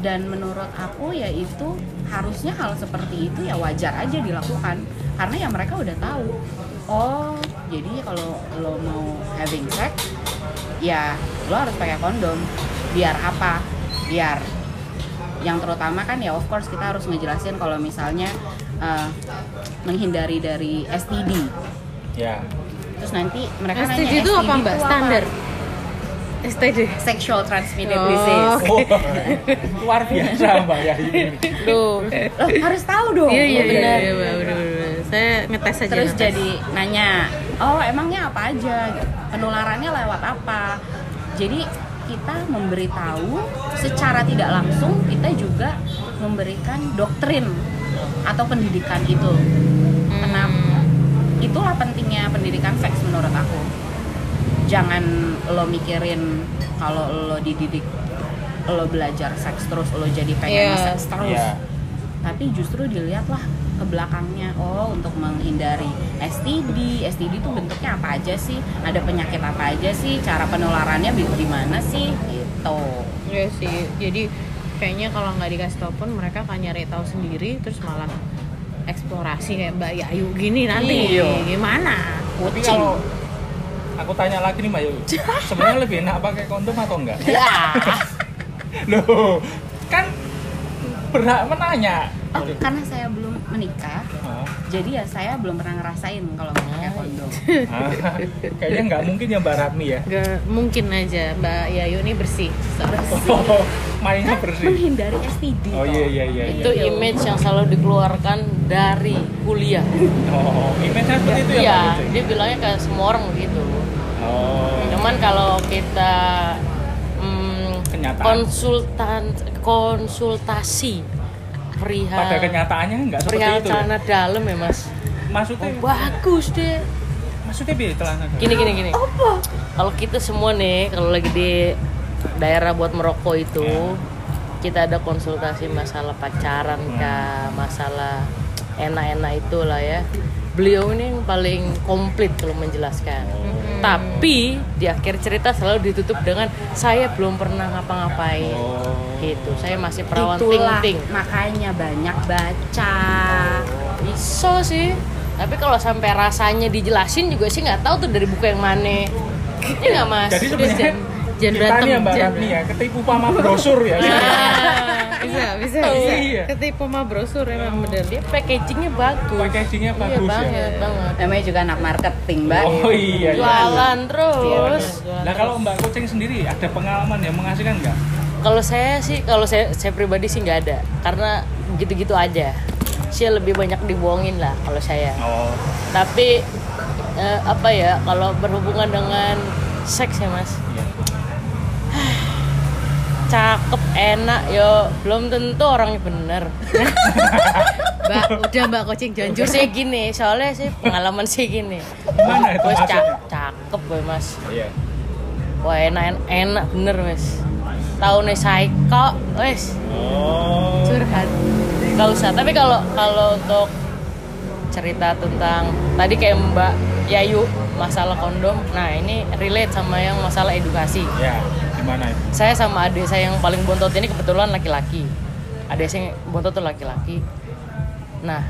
dan menurut aku ya itu harusnya hal seperti itu ya wajar aja dilakukan karena ya mereka udah tahu oh jadi kalau lo mau having sex ya lo harus pakai kondom. Biar apa? Biar yang terutama kan ya of course kita harus ngejelasin kalau misalnya eh, menghindari dari STD ya. terus nanti mereka STD nanya itu apa mbak? standar? STD sexual transmitted Oh, disease. Oh, luar biasa. Mbak Yayu ini. Loh, Loh, harus tahu dong. Iya iya benar. Saya ngetes aja terus ngetes. jadi nanya oh emangnya apa aja penularannya lewat apa jadi kita memberitahu secara tidak langsung kita juga memberikan doktrin atau pendidikan itu kenapa itulah pentingnya pendidikan seks menurut aku jangan lo mikirin kalau lo dididik lo belajar seks terus lo jadi pengen Iya. seks terus Iya. tapi justru dilihatlah ke belakangnya oh untuk menghindari STD STD itu bentuknya apa aja sih ada penyakit apa aja sih cara penularannya gimana sih gitu Iya sih. Jadi kayaknya kalau nggak dikasih tau pun mereka akan nyari tahu sendiri terus malah eksplorasi kayak Mbak Yayu gini nanti. Iya. Gimana? Tapi kalau aku tanya lagi nih Mbak Yu, sebenarnya lebih enak pakai kondom atau enggak? ya Loh, berhak menanya. oh, karena saya belum menikah Ah, jadi ya saya belum pernah ngerasain kalau pakai kondom ah, kayaknya nggak mungkin ya Mbak Ratmi ya. Gak mungkin aja Mbak Yayu ini bersih. Oh, mainnya bersih. menghindari STD Oh iya iya iya. itu iya. image yang selalu dikeluarkan dari kuliah Oh, image-nya seperti itu ya iya Kucing? dia bilangnya ke semua orang begitu Oh. cuman kalau kita mm, Kenyataan. konsultan konsultasi perihal Pada kenyataannya nggak seperti perihal itu. Ya? celana dalam ya mas Maksudnya, oh, bagus deh maksudnya biar celana. gini gini gini kalau kita semua nih kalau lagi di daerah buat merokok itu Ya. kita ada konsultasi masalah pacaran Hmm. kah masalah enak-enak itulah ya beliau ini yang paling komplit kalau menjelaskan tapi di akhir cerita selalu ditutup dengan saya belum pernah ngapa-ngapain Oh. gitu saya masih perawan itulah ting-ting makanya banyak baca Iso sih. Tapi kalau sampai rasanya dijelasin juga sih nggak tahu tuh dari buku yang mana. Iya nggak mas? Jadi sebenarnya Jan- jan kita nih ya Mbak. Ratmi ya, ketipu sama brosur ya. Ah, bisa, bisa, Oh, bisa. iya. Ketipu sama brosur emang bener. Dia packagingnya bagus. Packagingnya Iya bagus ya. banget, banget. namanya juga anak marketing mbak Oh iya. iya. Jualan terus. Nah kalau Mbak Kucing sendiri ada pengalaman yang mengasihkan nggak? Kalau saya sih, kalau saya saya pribadi sih nggak ada, karena gitu-gitu aja. Saya lebih banyak dibohongin lah kalau saya. Oh. Tapi eh, apa ya? Kalau berhubungan dengan seks ya mas, Iya. Cakep, enak, yo belum tentu orangnya bener. Mbak, udah Mbak Kucing Jujur janjur sih gini, soalnya sih pengalaman sih gini. Gimana itu Wes ca- cakep gue mas. Iya. Wah enak enak bener wes. Tahu nih psycho, wes. Oh. curhat. Gak usah. Tapi kalau kalau untuk cerita tentang tadi kayak Mbak Yayu masalah kondom, nah ini relate sama yang masalah edukasi. Ya, gimana itu? Saya sama adik saya yang paling bontot ini kebetulan laki-laki. Adik saya yang bontot tuh laki-laki. Nah,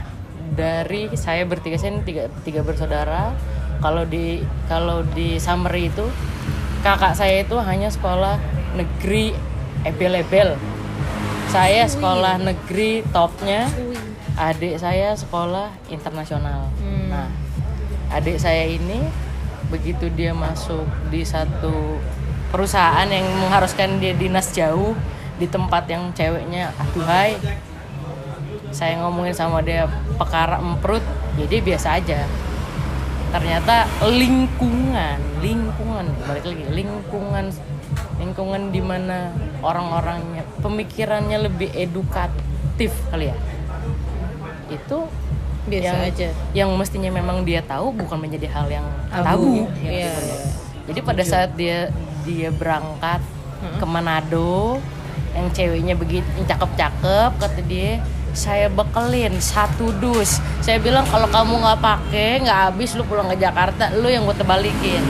dari saya bertiga saya ini tiga, tiga bersaudara. Kalau di kalau di summary itu kakak saya itu hanya sekolah negeri ebel-ebel. Saya sekolah negeri topnya, adik saya sekolah internasional. Hmm. Nah, adik saya ini begitu dia masuk di satu perusahaan yang mengharuskan dia dinas jauh di tempat yang ceweknya aduhai saya ngomongin sama dia pekara emprut ya dia biasa aja ternyata lingkungan lingkungan balik lagi lingkungan lingkungan di mana orang-orangnya pemikirannya lebih edukatif kali ya itu Biasa yang, aja. yang mestinya memang dia tahu bukan menjadi hal yang Tabu. tabu, Iya. jadi pada saat dia dia berangkat ke Manado. Yang ceweknya begitu cakep-cakep kata dia saya bekelin satu dus. Saya bilang kalau kamu nggak pakai nggak habis lu pulang ke Jakarta lu yang gue tebalikin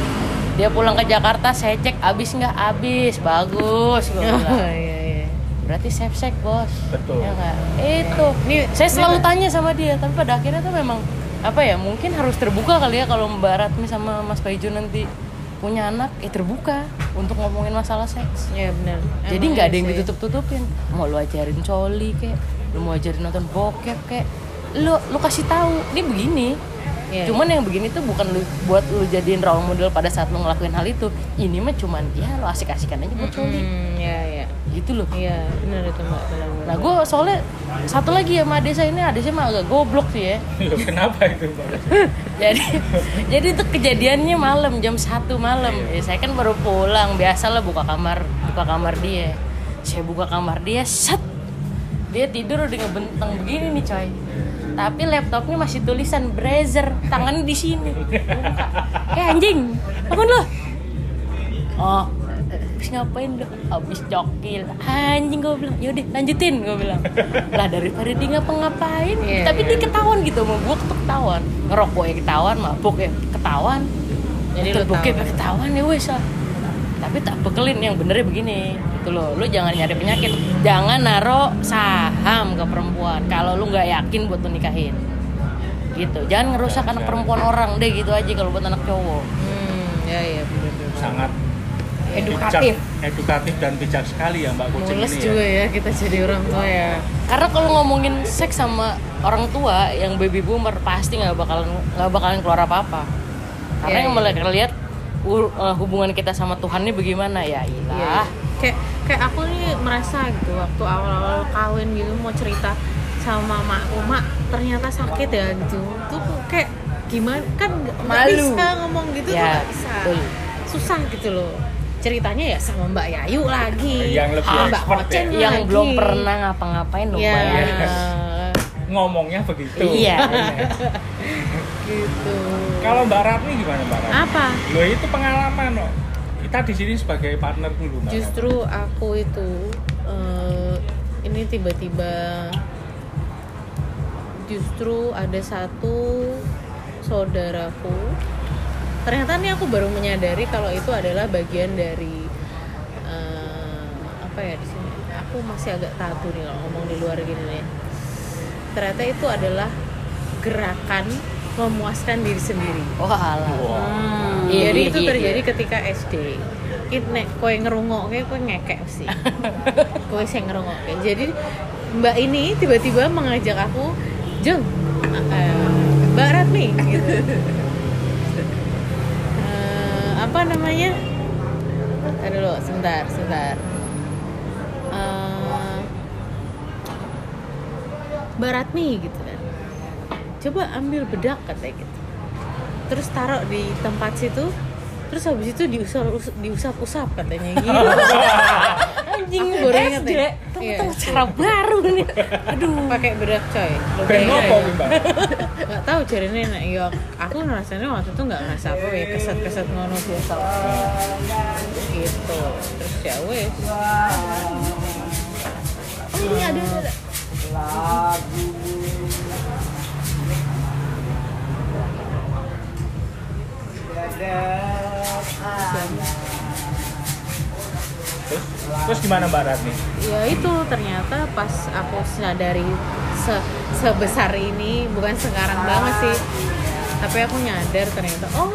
dia pulang ke Jakarta saya cek habis nggak? Habis. Bagus gue Oh, bilang. iya, iya. berarti safe sex bos. Betul. ya nggak? Itu. Nih, saya selalu tanya sama dia tapi pada akhirnya tuh memang apa ya mungkin harus terbuka kali ya kalau Mbak Ratmi sama Mas Paijo nanti punya anak ya terbuka untuk ngomongin masalah seks. Iya benar. jadi nggak iya ada yang sih. ditutup-tutupin. Mau lu ajarin coli kek. Lu mau ajarin nonton bokep kek. Lu lu kasih tahu. Ini begini Iya, cuman yang begini tuh bukan lu buat lu jadiin role model pada saat lu ngelakuin hal itu ini mah cuman ya lu asik-asikan aja buat coli Hmm, iya, iya. gitu loh Iya, benar itu Mbak. Nah gue soalnya satu lagi ya sama adik saya ini adik saya mah agak goblok sih ya. Kenapa itu Mbak? jadi jadi itu kejadiannya malam jam satu malam. Ya, saya kan baru pulang biasa lah buka kamar buka kamar dia. Saya buka kamar dia set dia tidur udah ngebentang begini nih coy. Tapi laptopnya masih tulisan Brazer, tangannya di sini. Buka. Eh anjing, bangun lo. Oh, abis ngapain dok abis cokil anjing gue bilang yaudah lanjutin gue bilang lah daripada dia ngapa-ngapain Iya, tapi iya. dia ketahuan gitu sama gue ketahuan ngerokok ya ketahuan mabuk ya ketahuan Jadi lu ya ketahuan ya wes ah. Tapi tak bekelin yang benernya begini gitu loh. Lu jangan nyari penyakit. Jangan naro saham ke perempuan. Kalau lu nggak yakin buat lu nikahin. Gitu. Jangan ngerusak anak perempuan orang deh gitu aja kalau buat anak cowok. Hmm ya ya bener-bener sangat Edukatif. bijak- edukatif dan bijak sekali ya Mbak Kucing mules ini juga ya. ya kita jadi orang tua ya. Karena kalau ngomongin seks sama orang tua yang baby boomer pasti nggak bakalan nggak bakalan keluar apa apa karena Iya, yang iya. mereka lihat uh, hubungan kita sama Tuhan ini bagaimana ya Iya, ilah kayak kayak aku nih merasa gitu waktu awal-awal kawin gitu mau cerita sama makku mak ternyata sakit ya gitu. Tuh kayak gimana? Kan nggak bisa ngomong gitu tuh Ya, bisa. betul. susah gitu loh. Ceritanya ya sama Mbak Yayu lagi. Yang lebih sama Mbak ya. Yang lagi. belum pernah ngapa-ngapain loh ya bayangin. ngomongnya begitu. Iya. gitu. Kalau Mbak Ratni gimana Mbak Ratni? Apa? Lo itu pengalaman loh kita di sini sebagai partner dulu Mbak justru aku itu eh, ini tiba-tiba justru ada satu saudaraku. Ternyata nih aku baru menyadari kalau itu adalah bagian dari eh, apa ya di sini? Aku masih agak tabu nih kalau ngomong di luar gini nih. Ternyata itu adalah gerakan memuaskan diri sendiri. Wah alah. Wah. Hmm. Iya, jadi iya, itu iya, terjadi iya. ketika SD Kita nek kowe ngerungok kowe ngekek sih. Kowe sih ngerungok jadi mbak ini tiba-tiba mengajak aku Jeng eh, mbak Ratmi gitu. Eh, apa namanya? Aduh lo sebentar sebentar. Eh, Mbak Ratmi gitu. kan coba ambil bedak katanya gitu. Terus taruh di tempat situ terus habis itu diusap diusap-usap katanya gitu. Anjing baru ingat SD ya tuh Iya, cara baru nih. Aduh. Pakai bedak coy. Kayak ngopo. Mbak? Nggak tahu jadinya nek yo aku ngerasanya waktu itu nggak ngerasa apa ya keset-keset ngono biasa. Gitu. Terus ya wes. Oh ini ada ada terus terus gimana Mbak Ratni? Ya itu ternyata pas aku sadari se sebesar ini bukan sekarang banget sih. Tapi aku nyadar ternyata oh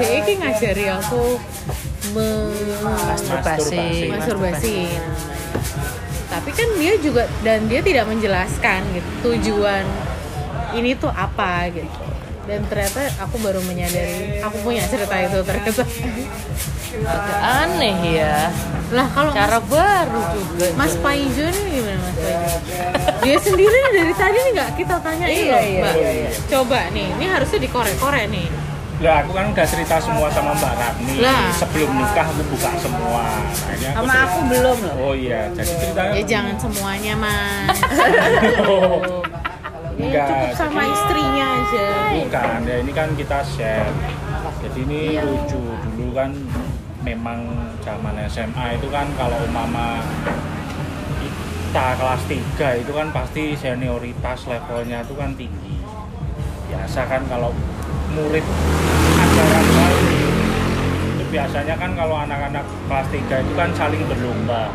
dia ini ngajari aku me masturbasi. masturbasi. Tapi kan dia juga dan dia tidak menjelaskan gitu tujuan ini tuh apa gitu dan ternyata aku baru menyadari aku punya cerita itu ternyata agak aneh ya lah kalau cara baru juga Mas. Paijo ini gimana Mas Paijo? Dia sendiri dari tadi nih nggak kita tanyain Iya, loh, iya, Mbak. iya, iya. Coba nih, ini harusnya dikorek-korek nih. lah aku kan udah cerita semua sama Mbak Ratni Lah. sebelum nikah aku buka semua nah, ini Sama cerita- aku belum loh. oh iya jadi ceritanya Ya jangan semuanya, Mas. Oh. Ya, Enggak, cukup sama jadi- istrinya aja. Bukan, ya ini kan kita share. Jadi ini Iya. lucu dulu kan memang zaman SMA itu kan kalau umpama kita kelas 3 itu kan pasti senioritas levelnya itu kan tinggi. Biasa kan kalau murid ajaran baru itu biasanya kan kalau anak-anak kelas 3 itu kan saling berlomba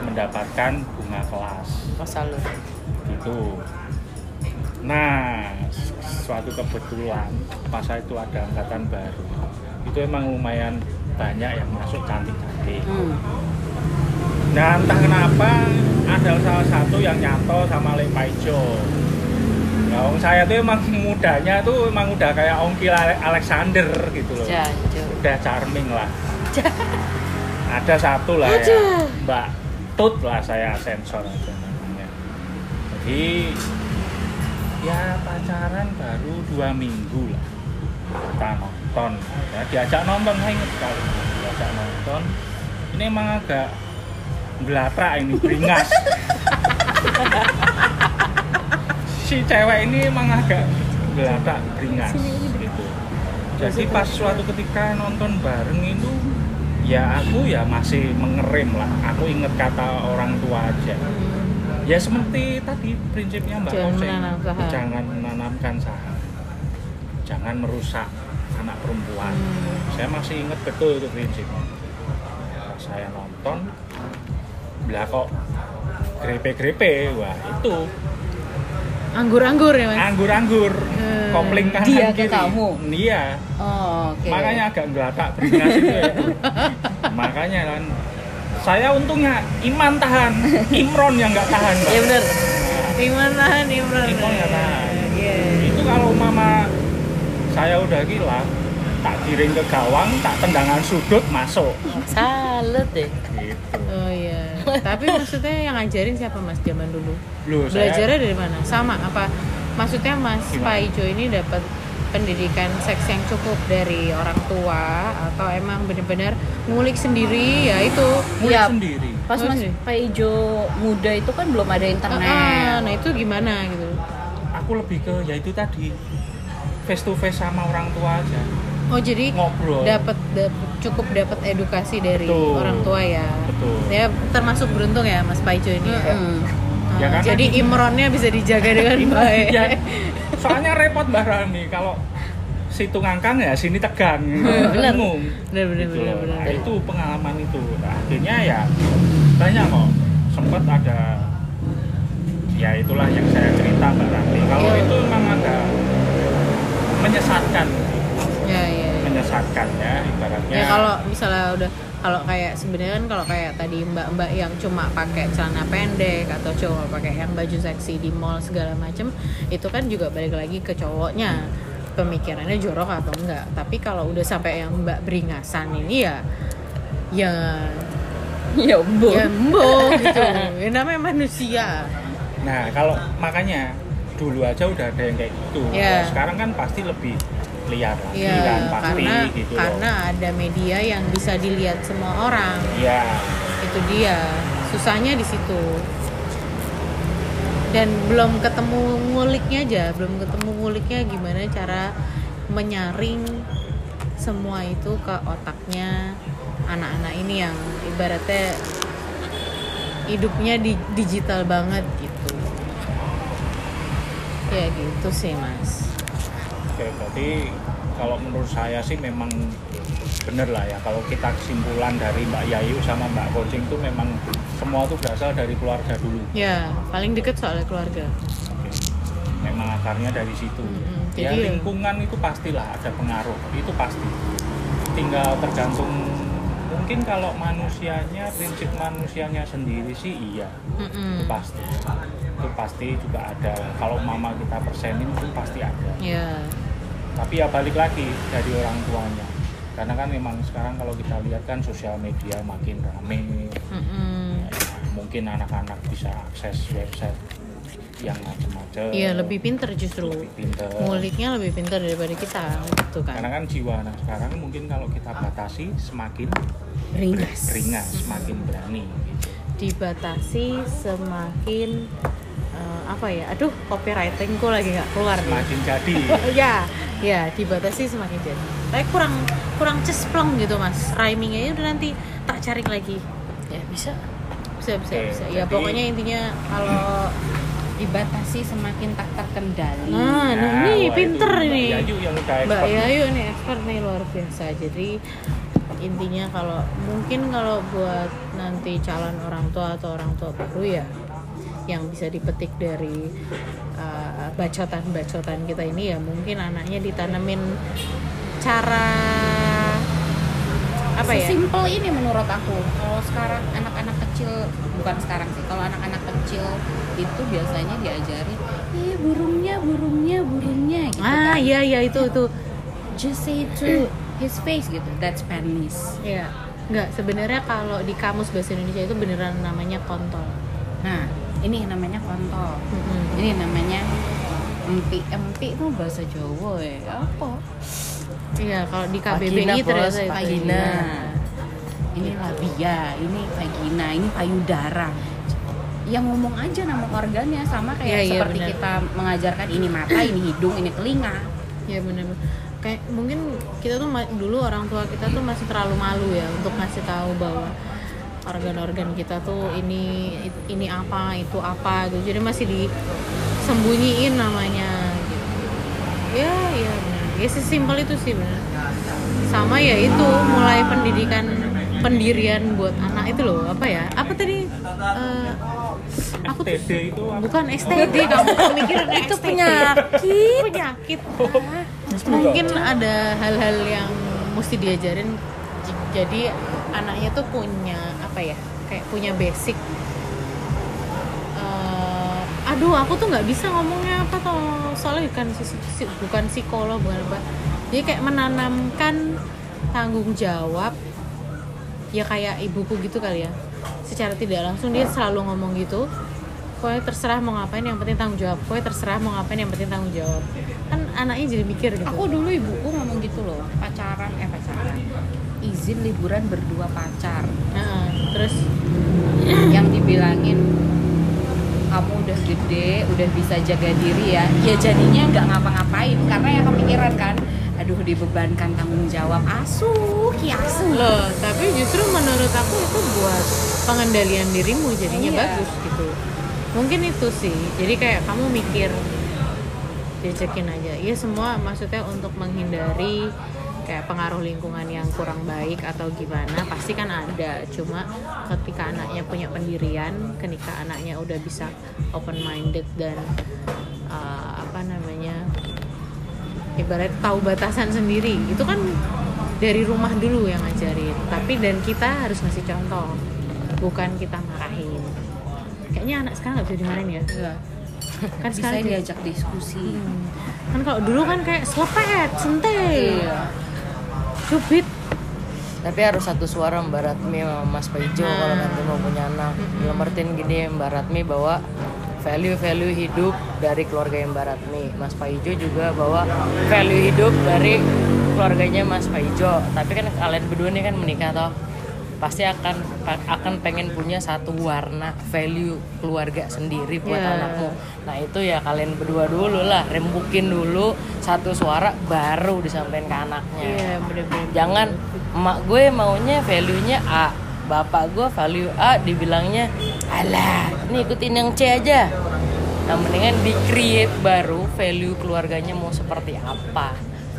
mendapatkan bunga kelas masa lu gitu nah suatu kebetulan pas itu ada angkatan baru itu emang lumayan banyak yang masuk cantik-cantik. Hmm. nah entah kenapa ada salah satu yang nyato sama Lek Paijo. Nah, wong saya tuh emang mudanya tuh emang udah kayak Ongki Ale- Alexander gitu loh. Jancur udah charming lah. Ada satu lah ya. Mbak Tut lah saya sensor aja namanya. Jadi ya pacaran baru dua minggu lah kita nonton. Ya diajak nonton saya inget sekali. Diajak nonton. Ini emang agak belatra ini beringas. Si cewek ini emang agak belatra beringas gitu. Jadi pas suatu ketika nonton bareng itu ya aku ya masih mengerem lah. Aku inget kata orang tua aja ya seperti tadi prinsipnya mbak Jangan menanam jangan menanamkan saham jangan merusak anak perempuan Hmm. saya masih inget betul itu prinsipnya saya nonton lah kok grepe-grepe wah itu Anggur-anggur ya mas. anggur-anggur Hmm. kopling kanan Dia ke kiri kamu? iya Oh, oke. makanya agak gelatak beringas itu ya. makanya kan saya untungnya iman tahan Imron yang nggak tahan. Iya bener. Iman tahan Imran. Imron nggak tahan Iya. itu kalau mama saya udah gila tak giring ke gawang tak tendangan sudut masuk Salut deh. gitu Oh iya. Tapi maksudnya yang ngajarin siapa mas zaman dulu? Loh, saya Belajarnya dari mana? Sama apa? Maksudnya Mas Gimana? Pak Ijo ini dapat pendidikan seks yang cukup dari orang tua atau emang bener-bener ngulik sendiri ya itu mulut Iya. sendiri Pas Mas sih. Pak Ijo muda itu kan belum ada internet. Ah, nah itu gimana gitu aku lebih ke ya itu tadi face to face sama orang tua aja oh jadi ngobrol dapat dap- cukup dapat edukasi dari Betul. orang tua ya Betul. ya termasuk beruntung ya Mas Pak Ijo ini ya. Ah, Ya, karena jadi imronnya bisa dijaga dengan baik ya, soalnya repot Mbak Rani kalau situ ngangkang ya sini tegang bingung Bener, bener, Gitu bener, loh. bener. Nah, itu pengalaman itu. Nah, akhirnya ya banyak kok. Sempat ada ya itulah yang saya cerita Mbak Rani. Kalau itu memang ada menyesatkan. Ya ya, ya. menyesatkan ya ibaratnya. Ya kalau misalnya udah kalau kayak sebenarnya kan kalau kayak tadi mbak-mbak yang cuma pakai celana pendek atau cowok pakai yang baju seksi di mall segala macem itu kan juga balik lagi ke cowoknya. Pemikirannya jorok atau enggak. Tapi kalau udah sampai yang mbak beringasan ini ya ya Ya bu. ya embo gitu. Ya namanya manusia. Nah, kalau makanya dulu aja udah ada yang kayak gitu. Kalau sekarang kan pasti lebih liar lagi ya kan, pasti karena gitu loh. karena ada media yang bisa dilihat semua orang. Iya. itu dia. Susahnya di situ. Dan belum ketemu nguliknya aja belum ketemu nguliknya gimana cara menyaring semua itu ke otaknya anak-anak ini yang ibaratnya hidupnya di digital banget gitu. Ya gitu sih mas Oke, berarti kalau menurut saya sih memang bener lah ya kalau kita kesimpulan dari Mbak Yayu sama Mbak Kocing itu memang semua itu berasal dari keluarga dulu. ya paling deket soalnya keluarga Oke. Memang akarnya dari situ. Mm-mm, Ya jadi- lingkungan itu pastilah ada pengaruh, itu pasti. Tinggal tergantung mungkin kalau manusianya prinsip manusianya sendiri sih iya Mm-mm. itu pasti itu pasti juga ada kalau mama kita persenin itu pasti ada ya tapi ya balik lagi dari orang tuanya karena kan memang sekarang kalau kita lihat kan sosial media makin rame Mm-mm. Ya, mungkin anak-anak bisa akses website yang macam-macam Iya lebih pinter justru lebih pinter nguliknya lebih pinter daripada kita gitu kan karena kan jiwa anak sekarang mungkin kalau kita batasi semakin Ringas. ringas semakin berani gitu. dibatasi semakin eh, apa ya aduh copywritingku lagi nggak keluar nih semakin jadi ya ya dibatasi semakin jadi tapi kurang kurang cesplong gitu mas rhymingnya udah nanti tak cari lagi Ya bisa. bisa bisa Oke, bisa ya jadi- pokoknya intinya kalau Dibatasi semakin tak terkendali. nah, nah, ini wah, pinter itu ini Mbak Yayu yang udah Mbak. Yayu nih expert nih luar biasa. Jadi intinya kalau mungkin kalau buat nanti calon orang tua atau orang tua baru ya yang bisa dipetik dari uh, bacotan-bacotan kita ini ya mungkin anaknya ditanemin cara apa ya? Sesimpel ini menurut aku. Kalau sekarang anak-anak kecil, bukan sekarang sih. Kalau anak-anak kecil itu biasanya diajari, eh burungnya, burungnya, burungnya gitu Ah kan. iya iya itu itu Just say to his face gitu. That's Spanish. ya nggak sebenarnya kalau di kamus bahasa Indonesia itu beneran namanya kontol. Nah, ini namanya kontol. Mm-mm. Ini namanya empi. Empi itu bahasa Jawa ya. Apa? Iya kalau di KBBI itu vagina. iya. Ini labia, ini vagina, ini payudara. Yang ngomong aja nama organnya sama kayak iya, seperti benar. kita mengajarkan ini mata, ini hidung, ini telinga. ya benar kayak mungkin kita tuh dulu orang tua kita tuh masih terlalu malu ya untuk ngasih tahu bahwa organ-organ kita tuh ini ini apa itu apa gitu. Jadi masih disembunyiin namanya gitu. Ya ya benar. Ya sesimpel itu sih benar. Sama ya itu mulai pendidikan pendirian buat anak itu loh. Apa ya? Apa tadi? Eh, aku tuh STD itu apa? bukan STD kamu pemikiran itu penyakit. Penyakit. Mungkin ada hal-hal yang mesti diajarin. Jadi anaknya tuh punya apa ya kayak punya basic. Eh, aduh aku tuh nggak bisa ngomongnya apa toh. Soalnya bukan bukan psikolog bukan apa. Jadi kayak menanamkan tanggung jawab ya kayak ibuku gitu kali ya. Secara tidak langsung dia selalu ngomong gitu. Pokoknya terserah mau ngapain yang penting tanggung jawab. Pokoknya terserah mau ngapain yang penting tanggung jawab. Kan anaknya jadi mikir gitu. Aku dulu ibuku ngomong gitu loh, pacaran eh. Izin liburan berdua pacar. Heeh, terus yang dibilangin kamu udah gede, udah bisa jaga diri ya. Ya jadinya nggak ngapa-ngapain karena yang kepikiran kan, aduh dibebankan tanggung jawab. Asuh, ki asuh. loh tapi justru menurut aku itu buat pengendalian dirimu jadinya Iya. bagus gitu mungkin itu sih jadi kayak kamu mikir dicekin aja ya semua maksudnya untuk menghindari kayak pengaruh lingkungan yang kurang baik atau gimana pasti kan ada. Cuma ketika anaknya punya pendirian ketika anaknya udah bisa open minded dan uh, apa namanya ibarat tahu batasan sendiri itu kan dari rumah dulu yang ngajarin. Tapi dan kita harus ngasih contoh bukan kita marahin. Kayaknya anak sekarang nggak bisa dimarahin ya? Kan Bisa sekarang dia diajak diskusi. kan kalau dulu kan kayak selepet sentil. Iya. Cubit tapi harus satu suara Mbak Ratmi sama Mas Paijo Nah. kalau nanti mau punya anak. Dalam artian gini Mbak Ratmi bahwa value-value hidup dari keluarga Mbak Ratmi. Mas Paijo juga bawa value hidup dari keluarganya Mas Paijo. Tapi kan kalian berdua nih kan menikah toh pasti akan akan pengen punya satu warna value keluarga sendiri buat Iya. anakmu. Nah itu ya kalian berdua dulu lah rembukin dulu satu suara baru disampaikan ke anaknya. Iya bener-bener jangan emak gue maunya value-nya A bapak gue value A dibilangnya alah ini ikutin yang C aja. Nah mendingan di create baru value keluarganya mau seperti apa.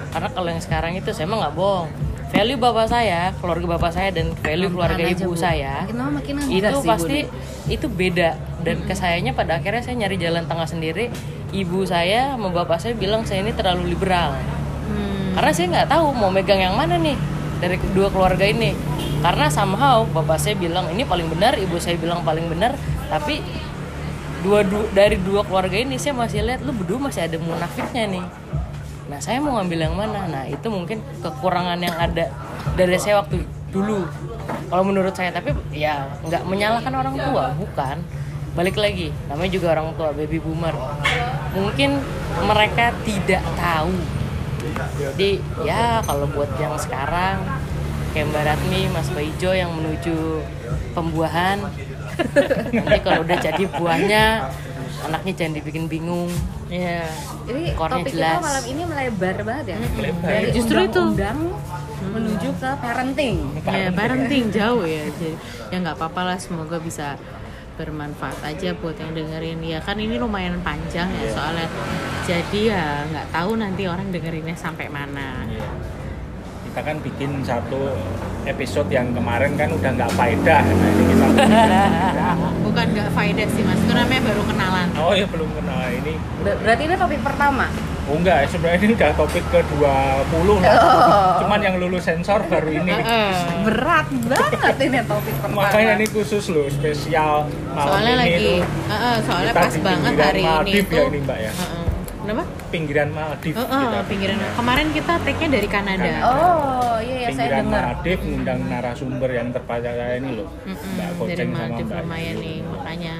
Karena kalau yang sekarang itu saya emang nggak bohong value bapak saya keluarga bapak saya dan value keluarga ibu Bu. saya Makin lama makin itu sih, Bu, pasti nih. itu beda. Dan kesayanya pada akhirnya saya nyari jalan tengah sendiri. Ibu saya sama bapak saya bilang saya ini terlalu liberal. Hmm, karena saya nggak tahu mau megang yang mana nih dari kedua keluarga ini. Karena somehow bapak saya bilang ini paling benar ibu saya bilang paling benar. Tapi dua, du- dari dua keluarga ini saya masih lihat lu berdua masih ada munafiknya nih nah saya mau ngambil yang mana? Nah itu mungkin kekurangan yang ada dari saya waktu dulu. Kalau menurut saya tapi ya nggak menyalahkan orang tua bukan. Balik lagi namanya juga orang tua baby boomer. Mungkin mereka tidak tahu. Jadi ya kalau buat yang sekarang kayak Mbak Ratmi, Mas Baijo yang menuju pembuahan. Nanti kalau udah jadi buahnya anaknya jangan dibikin bingung iya Jadi Kornya topik jelas. kita malam ini melebar banget ya. Lebar. Dari Justru itu. undang-undang menuju ke parenting. ya parenting jauh ya jadi ya nggak apa-apa lah semoga bisa bermanfaat aja buat yang dengerin ya kan ini lumayan panjang ya soalnya jadi ya nggak tahu nanti orang dengerinnya sampai mana Iya. kita kan bikin satu episode yang kemarin kan udah nggak faedah nah ini kita bukan nggak faedah sih mas itu namanya baru kenalan oh ya belum kenal ini Ber- Berarti ini topik pertama. oh enggak sebenarnya ini udah topik ke 20 lah Oh. cuman yang lulus sensor baru ini Heeh. Berat banget ini topik pertama. makanya ini khusus loh spesial malam soalnya ini lagi tuh Heeh, soalnya pas banget hari ini Maldives tuh ya ini mbak ya Heeh. Kenapa? Pinggiran Maldives Heeh, kita pinggiran kemarin kita take-nya dari Kanada. Oh iya ya saya pinggiran dengar. Maldives ngundang narasumber yang terpercaya ini loh. Mm-mm, mbak dari Koceng sama Maldives mbak lumayan nih makanya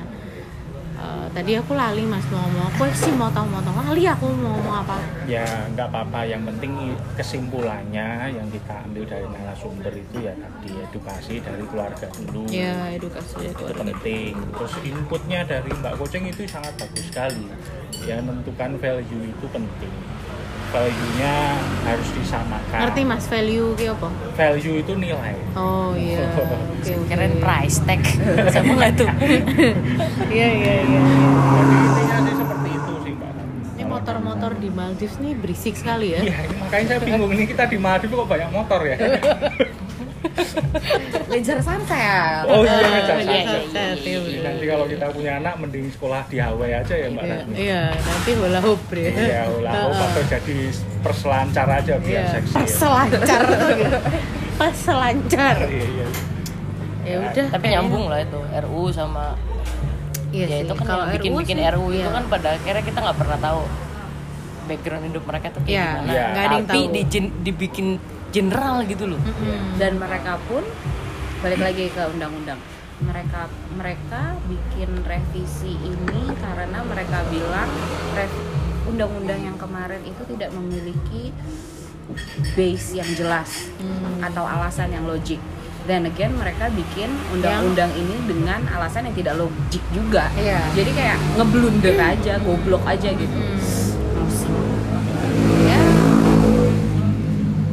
eh, tadi aku lali mas mau ngomong aku sih? Mau tahu mau tahu. Lali aku mau ngomong apa? Ya nggak apa-apa. Yang penting kesimpulannya yang kita ambil dari narasumber itu ya tadi edukasi dari keluarga dulu. Ya edukasi dari itu keluarga. penting. Terus inputnya dari Mbak Koceng itu sangat bagus sekali. Ya menentukan value itu penting value-nya harus disamakan. Ngerti mas? Value ki apa? Value itu nilai. Oh iya. Oke oke. Keren price tag. Sama nggak tuh? Iya iya iya. Jadi intinya sih seperti itu sih mbak. Ini motor-motor di Maldives nih berisik sekali ya. Iya, makanya saya bingung ini kita di Maldives kok banyak motor ya. Leisure sunset. Oh iya, Ah, ngejar iya, sunset. iya, iya, bener. Nanti kalau kita punya anak mending sekolah di Hawaii aja ya Mbak Iya, Ratmi. iya nanti hula hoop ya Iya, ulah Heeh. atau jadi perselancar aja biar Iya, seksi. Ya. selancar pas selancar Iya, iya. ya udah tapi nyambung lah itu RU sama iya ya sih. itu kan kalau yang bikin bikin sih, RU itu iya. kan pada akhirnya kita nggak pernah tahu background hidup mereka tuh kayak Iya, gimana Iya. yang tapi tahu di dibikin general gitu loh Mm-mm. Dan mereka pun balik lagi ke undang-undang. Mereka mereka bikin revisi ini karena mereka bilang undang-undang yang kemarin itu tidak memiliki base yang jelas Hmm. atau alasan yang logik. Dan again mereka bikin undang-undang ini dengan alasan yang tidak logik juga. Iya. Jadi kayak ngeblunder aja, goblok aja gitu. Hmm. Emosi. Ya,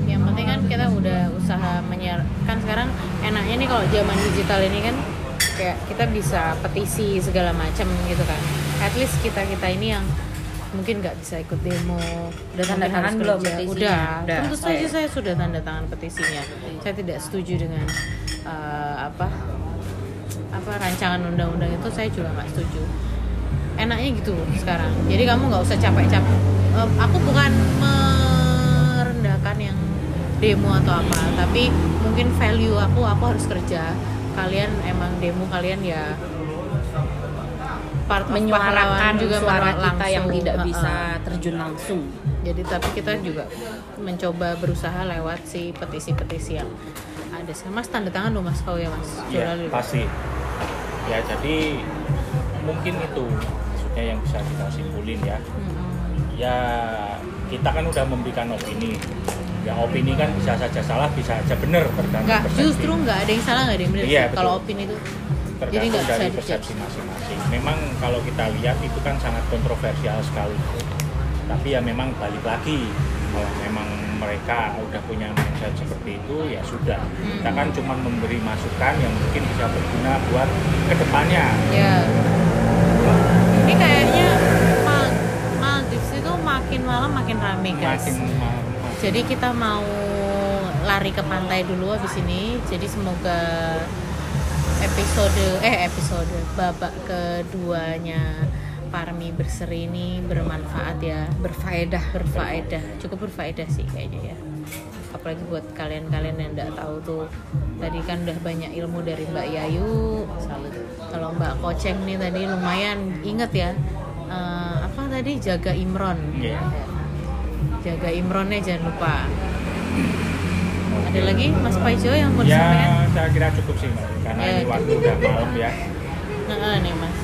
yang penting kan kita udah usaha menyiar kan sekarang enaknya nih kalau zaman digital ini kan kayak kita bisa petisi segala macam gitu kan. At least kita kita ini yang mungkin nggak bisa ikut demo udah Tanda tangan belum petisinya? udah, Udah. tentu Oh, saja iya. saya sudah tanda tangan petisinya. Saya tidak setuju dengan eh, apa apa rancangan undang-undang itu. Saya juga nggak setuju. Enaknya gitu sekarang. Jadi kamu nggak usah capek-capek. Eh, aku bukan merendahkan yang demo atau apa tapi mungkin value aku aku harus kerja kalian emang demo kalian ya part menyuarakan juga suara kita yang langsung. tidak Heeh. bisa terjun langsung. jadi tapi kita juga mencoba berusaha lewat si petisi-petisi yang ada mas tanda tangan dong mas kau ya mas Iya, Jual dulu. pasti. Ya, jadi mungkin itu maksudnya yang bisa kita simpulin ya. Mm-mm. Ya, kita kan udah memberikan opini. Ya, opini kan bisa saja salah, bisa saja benar tergantung Enggak, persepsi. justru nggak ada yang salah nggak ada yang benar Iya, kalau opini itu jadi tergantung bisa dari persepsi masing-masing. Memang kalau kita lihat itu kan sangat kontroversial sekali. Tapi ya memang balik lagi kalau memang mereka udah punya mindset seperti itu ya sudah. Kita kan cuma memberi masukan yang mungkin bisa berguna buat ke depannya. ya ini kayaknya Mal Maldives itu makin malam makin rame guys Makin ma- jadi kita mau lari ke pantai dulu habis ini. Jadi semoga episode eh episode babak keduanya Parmi berseri ini bermanfaat ya. Berfaedah berfaedah. Cukup berfaedah sih kayaknya ya. Apalagi buat kalian-kalian yang nggak tahu tuh. Tadi kan udah banyak ilmu dari Mbak Yayu. Salut. Kalau Mbak Koceng nih tadi lumayan. Inget ya eh, apa tadi? Jaga Imron. Iya. Jaga Imronnya jangan lupa Oke. ada lagi Mas Paijo yang mau disampaikan Ya, saya kira cukup sih Mbak. Karena Ya, ini waktu udah malam ya. nah nih Mas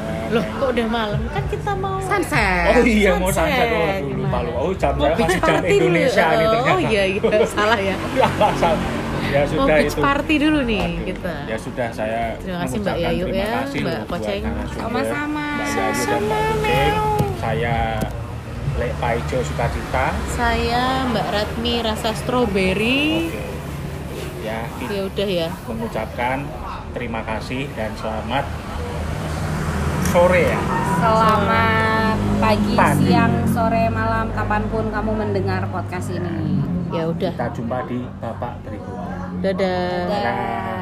Eh, loh kok udah malam kan kita mau Sunset. Oh iya mau Sunset, sunset oh, aduh, lupa lupa. Oh jam mau masih jam dulu Indonesia nih oh ternyata. iya iya salah ya Alasan. Ya mau sudah beach itu. party dulu nih Aduh, kita Ya sudah saya Terima kasih, Mbak mengucapkan Yayu terima ya, kasih Mbak Koceng. narasumber, Sama-sama. Kucing. Saya Lek Paijo Sukacita. saya Mbak Ratmi rasa strawberry Oke. Ya, kita ya udah ya mengucapkan terima kasih dan selamat sore ya. Selamat pagi, Pagi. siang, sore, malam, kapan pun kamu mendengar podcast ini. ya udah Kita jumpa di babak berikutnya. dadah Dadah.